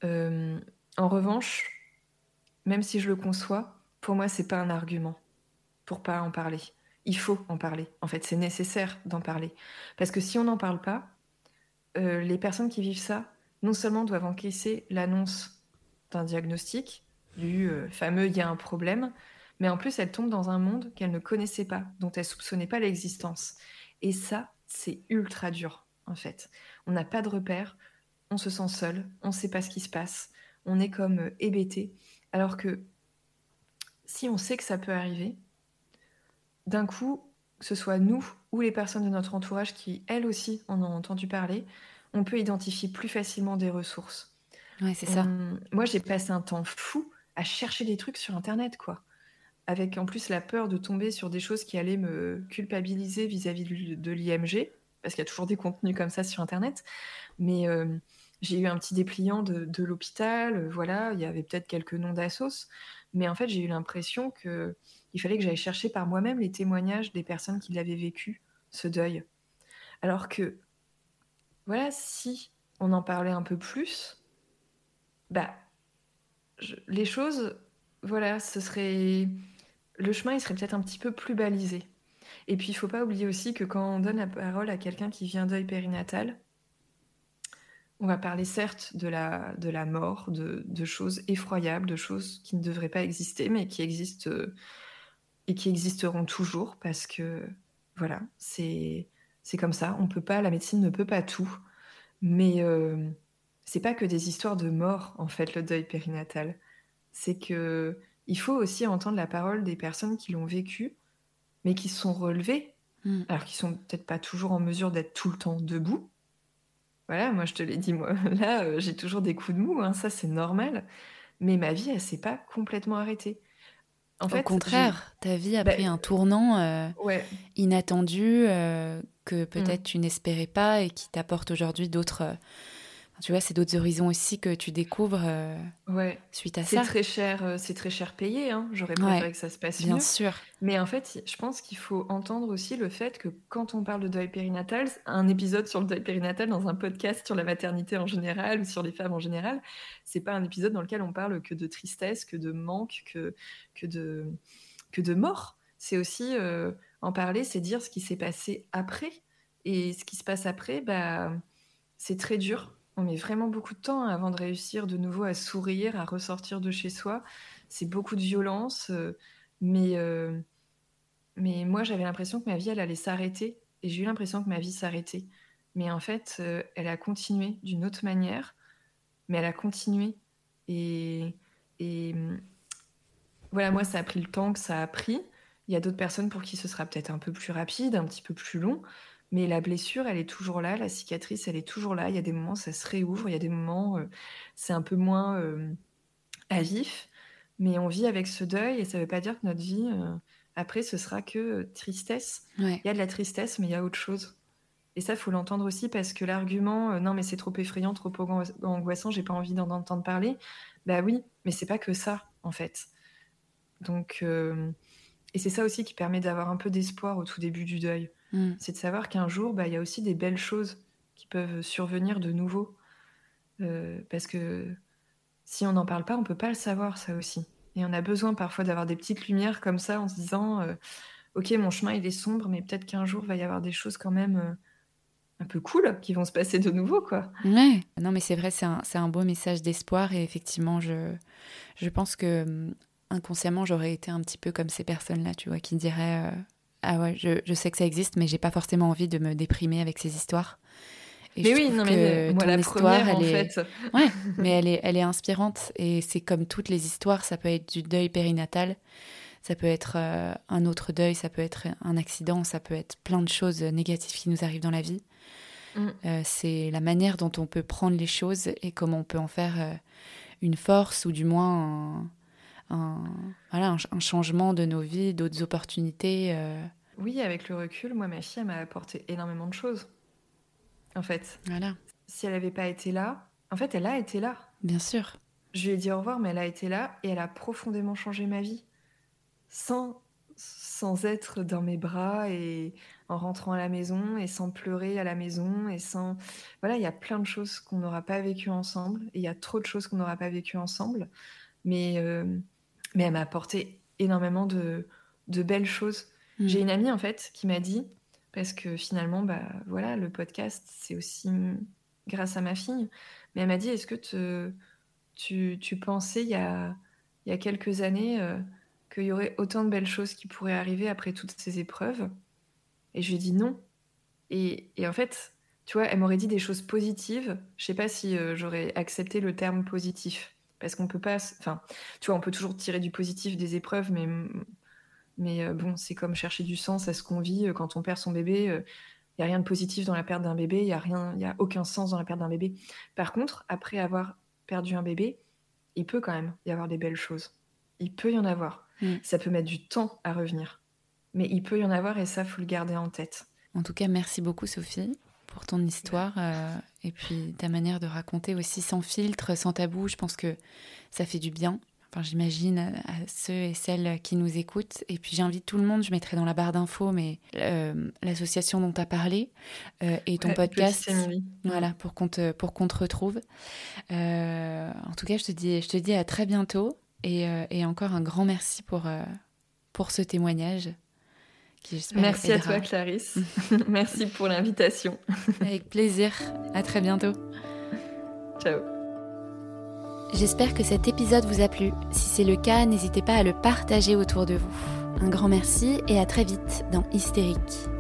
Euh, en revanche, même si je le conçois, pour moi, c'est pas un argument pour pas en parler. Il faut en parler. En fait, c'est nécessaire d'en parler. Parce que si on n'en parle pas, euh, les personnes qui vivent ça, non seulement doivent encaisser l'annonce d'un diagnostic, du euh, fameux il y a un problème, mais en plus elles tombent dans un monde qu'elles ne connaissaient pas, dont elles soupçonnaient pas l'existence. Et ça, c'est ultra dur, en fait. On n'a pas de repères, on se sent seul, on ne sait pas ce qui se passe, on est comme euh, hébété. Alors que si on sait que ça peut arriver, d'un coup, que ce soit nous ou les personnes de notre entourage qui, elles aussi, en ont entendu parler, on peut identifier plus facilement des ressources. Ouais, c'est ça. Moi, j'ai passé un temps fou à chercher des trucs sur Internet, quoi avec en plus la peur de tomber sur des choses qui allaient me culpabiliser vis-à-vis de l'IMG, parce qu'il y a toujours des contenus comme ça sur Internet. Mais euh, j'ai eu un petit dépliant de, l'hôpital, euh, voilà, il y avait peut-être quelques noms d'assos, mais en fait j'ai eu l'impression que il fallait que j'aille chercher par moi-même les témoignages des personnes qui l'avaient vécu, ce deuil. Alors que, voilà, si on en parlait un peu plus, bah, les choses, voilà, ce serait le chemin, il serait peut-être un petit peu plus balisé. Et puis, il faut pas oublier aussi que quand on donne la parole à quelqu'un qui vient d'œil périnatal, on va parler certes de la, de la mort, de, choses effroyables, de choses qui ne devraient pas exister, mais qui existent et qui existeront toujours parce que, voilà, c'est c'est comme ça. On peut pas, la médecine ne peut pas tout. Mais euh, c'est pas que des histoires de mort, en fait, le deuil périnatal. C'est que il faut aussi entendre la parole des personnes qui l'ont vécu, mais qui se sont relevées, hmm. alors qu'ils sont peut-être pas toujours en mesure d'être tout le temps debout. Voilà, moi je te l'ai dit, moi là euh, j'ai toujours des coups de mou, hein, ça c'est normal, mais ma vie elle s'est pas complètement arrêtée. En Au contraire, ta vie a bah, pris un tournant euh, inattendu euh, que peut-être hmm. tu n'espérais pas et qui t'apporte aujourd'hui d'autres tu vois, c'est d'autres horizons aussi que tu découvres euh, ouais. suite à ça. C'est très cher, euh, c'est très cher payé. Hein. J'aurais préféré que ça se passe Bien sûr. Mais en fait, je pense qu'il faut entendre aussi le fait que quand on parle de deuil périnatal, un épisode sur le deuil périnatal dans un podcast sur la maternité en général ou sur les femmes en général, c'est pas un épisode dans lequel on parle que de tristesse, que de manque, que, que, de, que de mort. C'est aussi euh, en parler, c'est dire ce qui s'est passé après. Et ce qui se passe après, bah, c'est très dur On met vraiment beaucoup de temps avant de réussir de nouveau à sourire, à ressortir de chez soi. C'est beaucoup de violence, euh, mais, euh, mais moi j'avais l'impression que ma vie elle allait s'arrêter et j'ai eu l'impression que ma vie s'arrêtait. Mais en fait, euh, elle a continué d'une autre manière, mais elle a continué. Et, et voilà, moi ça a pris le temps que ça a pris. Il y a d'autres personnes pour qui ce sera peut-être un peu plus rapide, un petit peu plus long. Mais la blessure, elle est toujours là, la cicatrice, elle est toujours là. Il y a des moments, ça se réouvre, il y a des moments, euh, c'est un peu moins euh, à vif. Mais on vit avec ce deuil et ça ne veut pas dire que notre vie, euh, après, ce sera que tristesse. Il y a de la tristesse, mais il y a autre chose. Et ça, faut l'entendre aussi parce que l'argument non, mais c'est trop effrayant, trop angoissant, j'ai pas envie d'en entendre parler. Bah oui, mais c'est pas que ça, en fait. Donc, et c'est ça aussi qui permet d'avoir un peu d'espoir au tout début du deuil. Mm. C'est de savoir qu'un jour, bah, il y a aussi des belles choses qui peuvent survenir de nouveau. Euh, parce que si on n'en parle pas, on peut pas le savoir, ça aussi. Et on a besoin parfois d'avoir des petites lumières comme ça en se disant euh, Ok, mon chemin il est sombre, mais peut-être qu'un jour va y avoir des choses quand même euh, un peu cool qui vont se passer de nouveau, quoi. Ouais, non, mais c'est vrai, c'est un, un, beau message d'espoir. Et effectivement, je, je pense que hum, inconsciemment, j'aurais été un petit peu comme ces personnes-là, tu vois, qui diraient ah ouais, je, sais que ça existe, mais j'ai pas forcément envie de me déprimer avec ces histoires. mais oui, non, mais moi, la histoire, première, elle en est... fait. Ouais, mais elle est, elle est inspirante et c'est comme toutes les histoires, ça peut être du deuil périnatal, ça peut être euh, un autre deuil, ça peut être un accident, ça peut être plein de choses négatives qui nous arrivent dans la vie. Mm. Euh, c'est la manière dont on peut prendre les choses et comment on peut en faire euh, une force ou du moins un, voilà, un, changement de nos vies, d'autres opportunités. Euh. Oui, avec le recul, moi, ma fille, elle m'a apporté énormément de choses. En fait. Voilà. Si elle n'avait pas été là, en fait, elle a été là. Bien sûr. Je lui ai dit au revoir, mais elle a été là et elle a profondément changé ma vie. Sans, sans être dans mes bras et en rentrant à la maison et sans pleurer à la maison et sans... Voilà, il y a plein de choses qu'on n'aura pas vécues ensemble et il y a trop de choses qu'on n'aura pas vécues ensemble. Mais euh, mais elle m'a apporté énormément de, belles choses. Mm. J'ai une amie en fait qui m'a dit, parce que finalement, bah voilà, le podcast, c'est aussi grâce à ma fille, mais elle m'a dit, est-ce que tu, tu, pensais il y a, il y a quelques années euh, qu'il y aurait autant de belles choses qui pourraient arriver après toutes ces épreuves? Et je lui ai dit non. Et, et en fait, tu vois, elle m'aurait dit des choses positives. Je sais pas si euh, j'aurais accepté le terme positif parce qu'on peut pas. Enfin, tu vois, on peut toujours tirer du positif des épreuves, mais, mais euh, bon, c'est comme chercher du sens à ce qu'on vit euh, quand on perd son bébé. Il euh, n'y a rien de positif dans la perte d'un bébé, il n'y a, rien, y a aucun sens dans la perte d'un bébé. Par contre, après avoir perdu un bébé, il peut quand même y avoir des belles choses. Il peut y en avoir. Mm. Ça peut mettre du temps à revenir. Mais il peut y en avoir et ça, faut le garder en tête. En tout cas, merci beaucoup, Sophie pour ton histoire euh, et puis ta manière de raconter aussi sans filtre, sans tabou. Je pense que ça fait du bien. Enfin, j'imagine à ceux et celles qui nous écoutent. Et puis j'invite tout le monde, je mettrai dans la barre d'infos, mais euh, l'association dont tu as parlé euh, et ton podcast. Voilà, pour qu'on te, pour qu'on te retrouve. en tout cas, je te dis, je te dis à très bientôt et, et encore un grand merci pour, pour ce témoignage. Merci à toi, Clarisse. Merci pour l'invitation. Avec plaisir. À très bientôt. Ciao. J'espère que cet épisode vous a plu. Si c'est le cas, n'hésitez pas à le partager autour de vous. Un grand merci et à très vite dans Hystérique.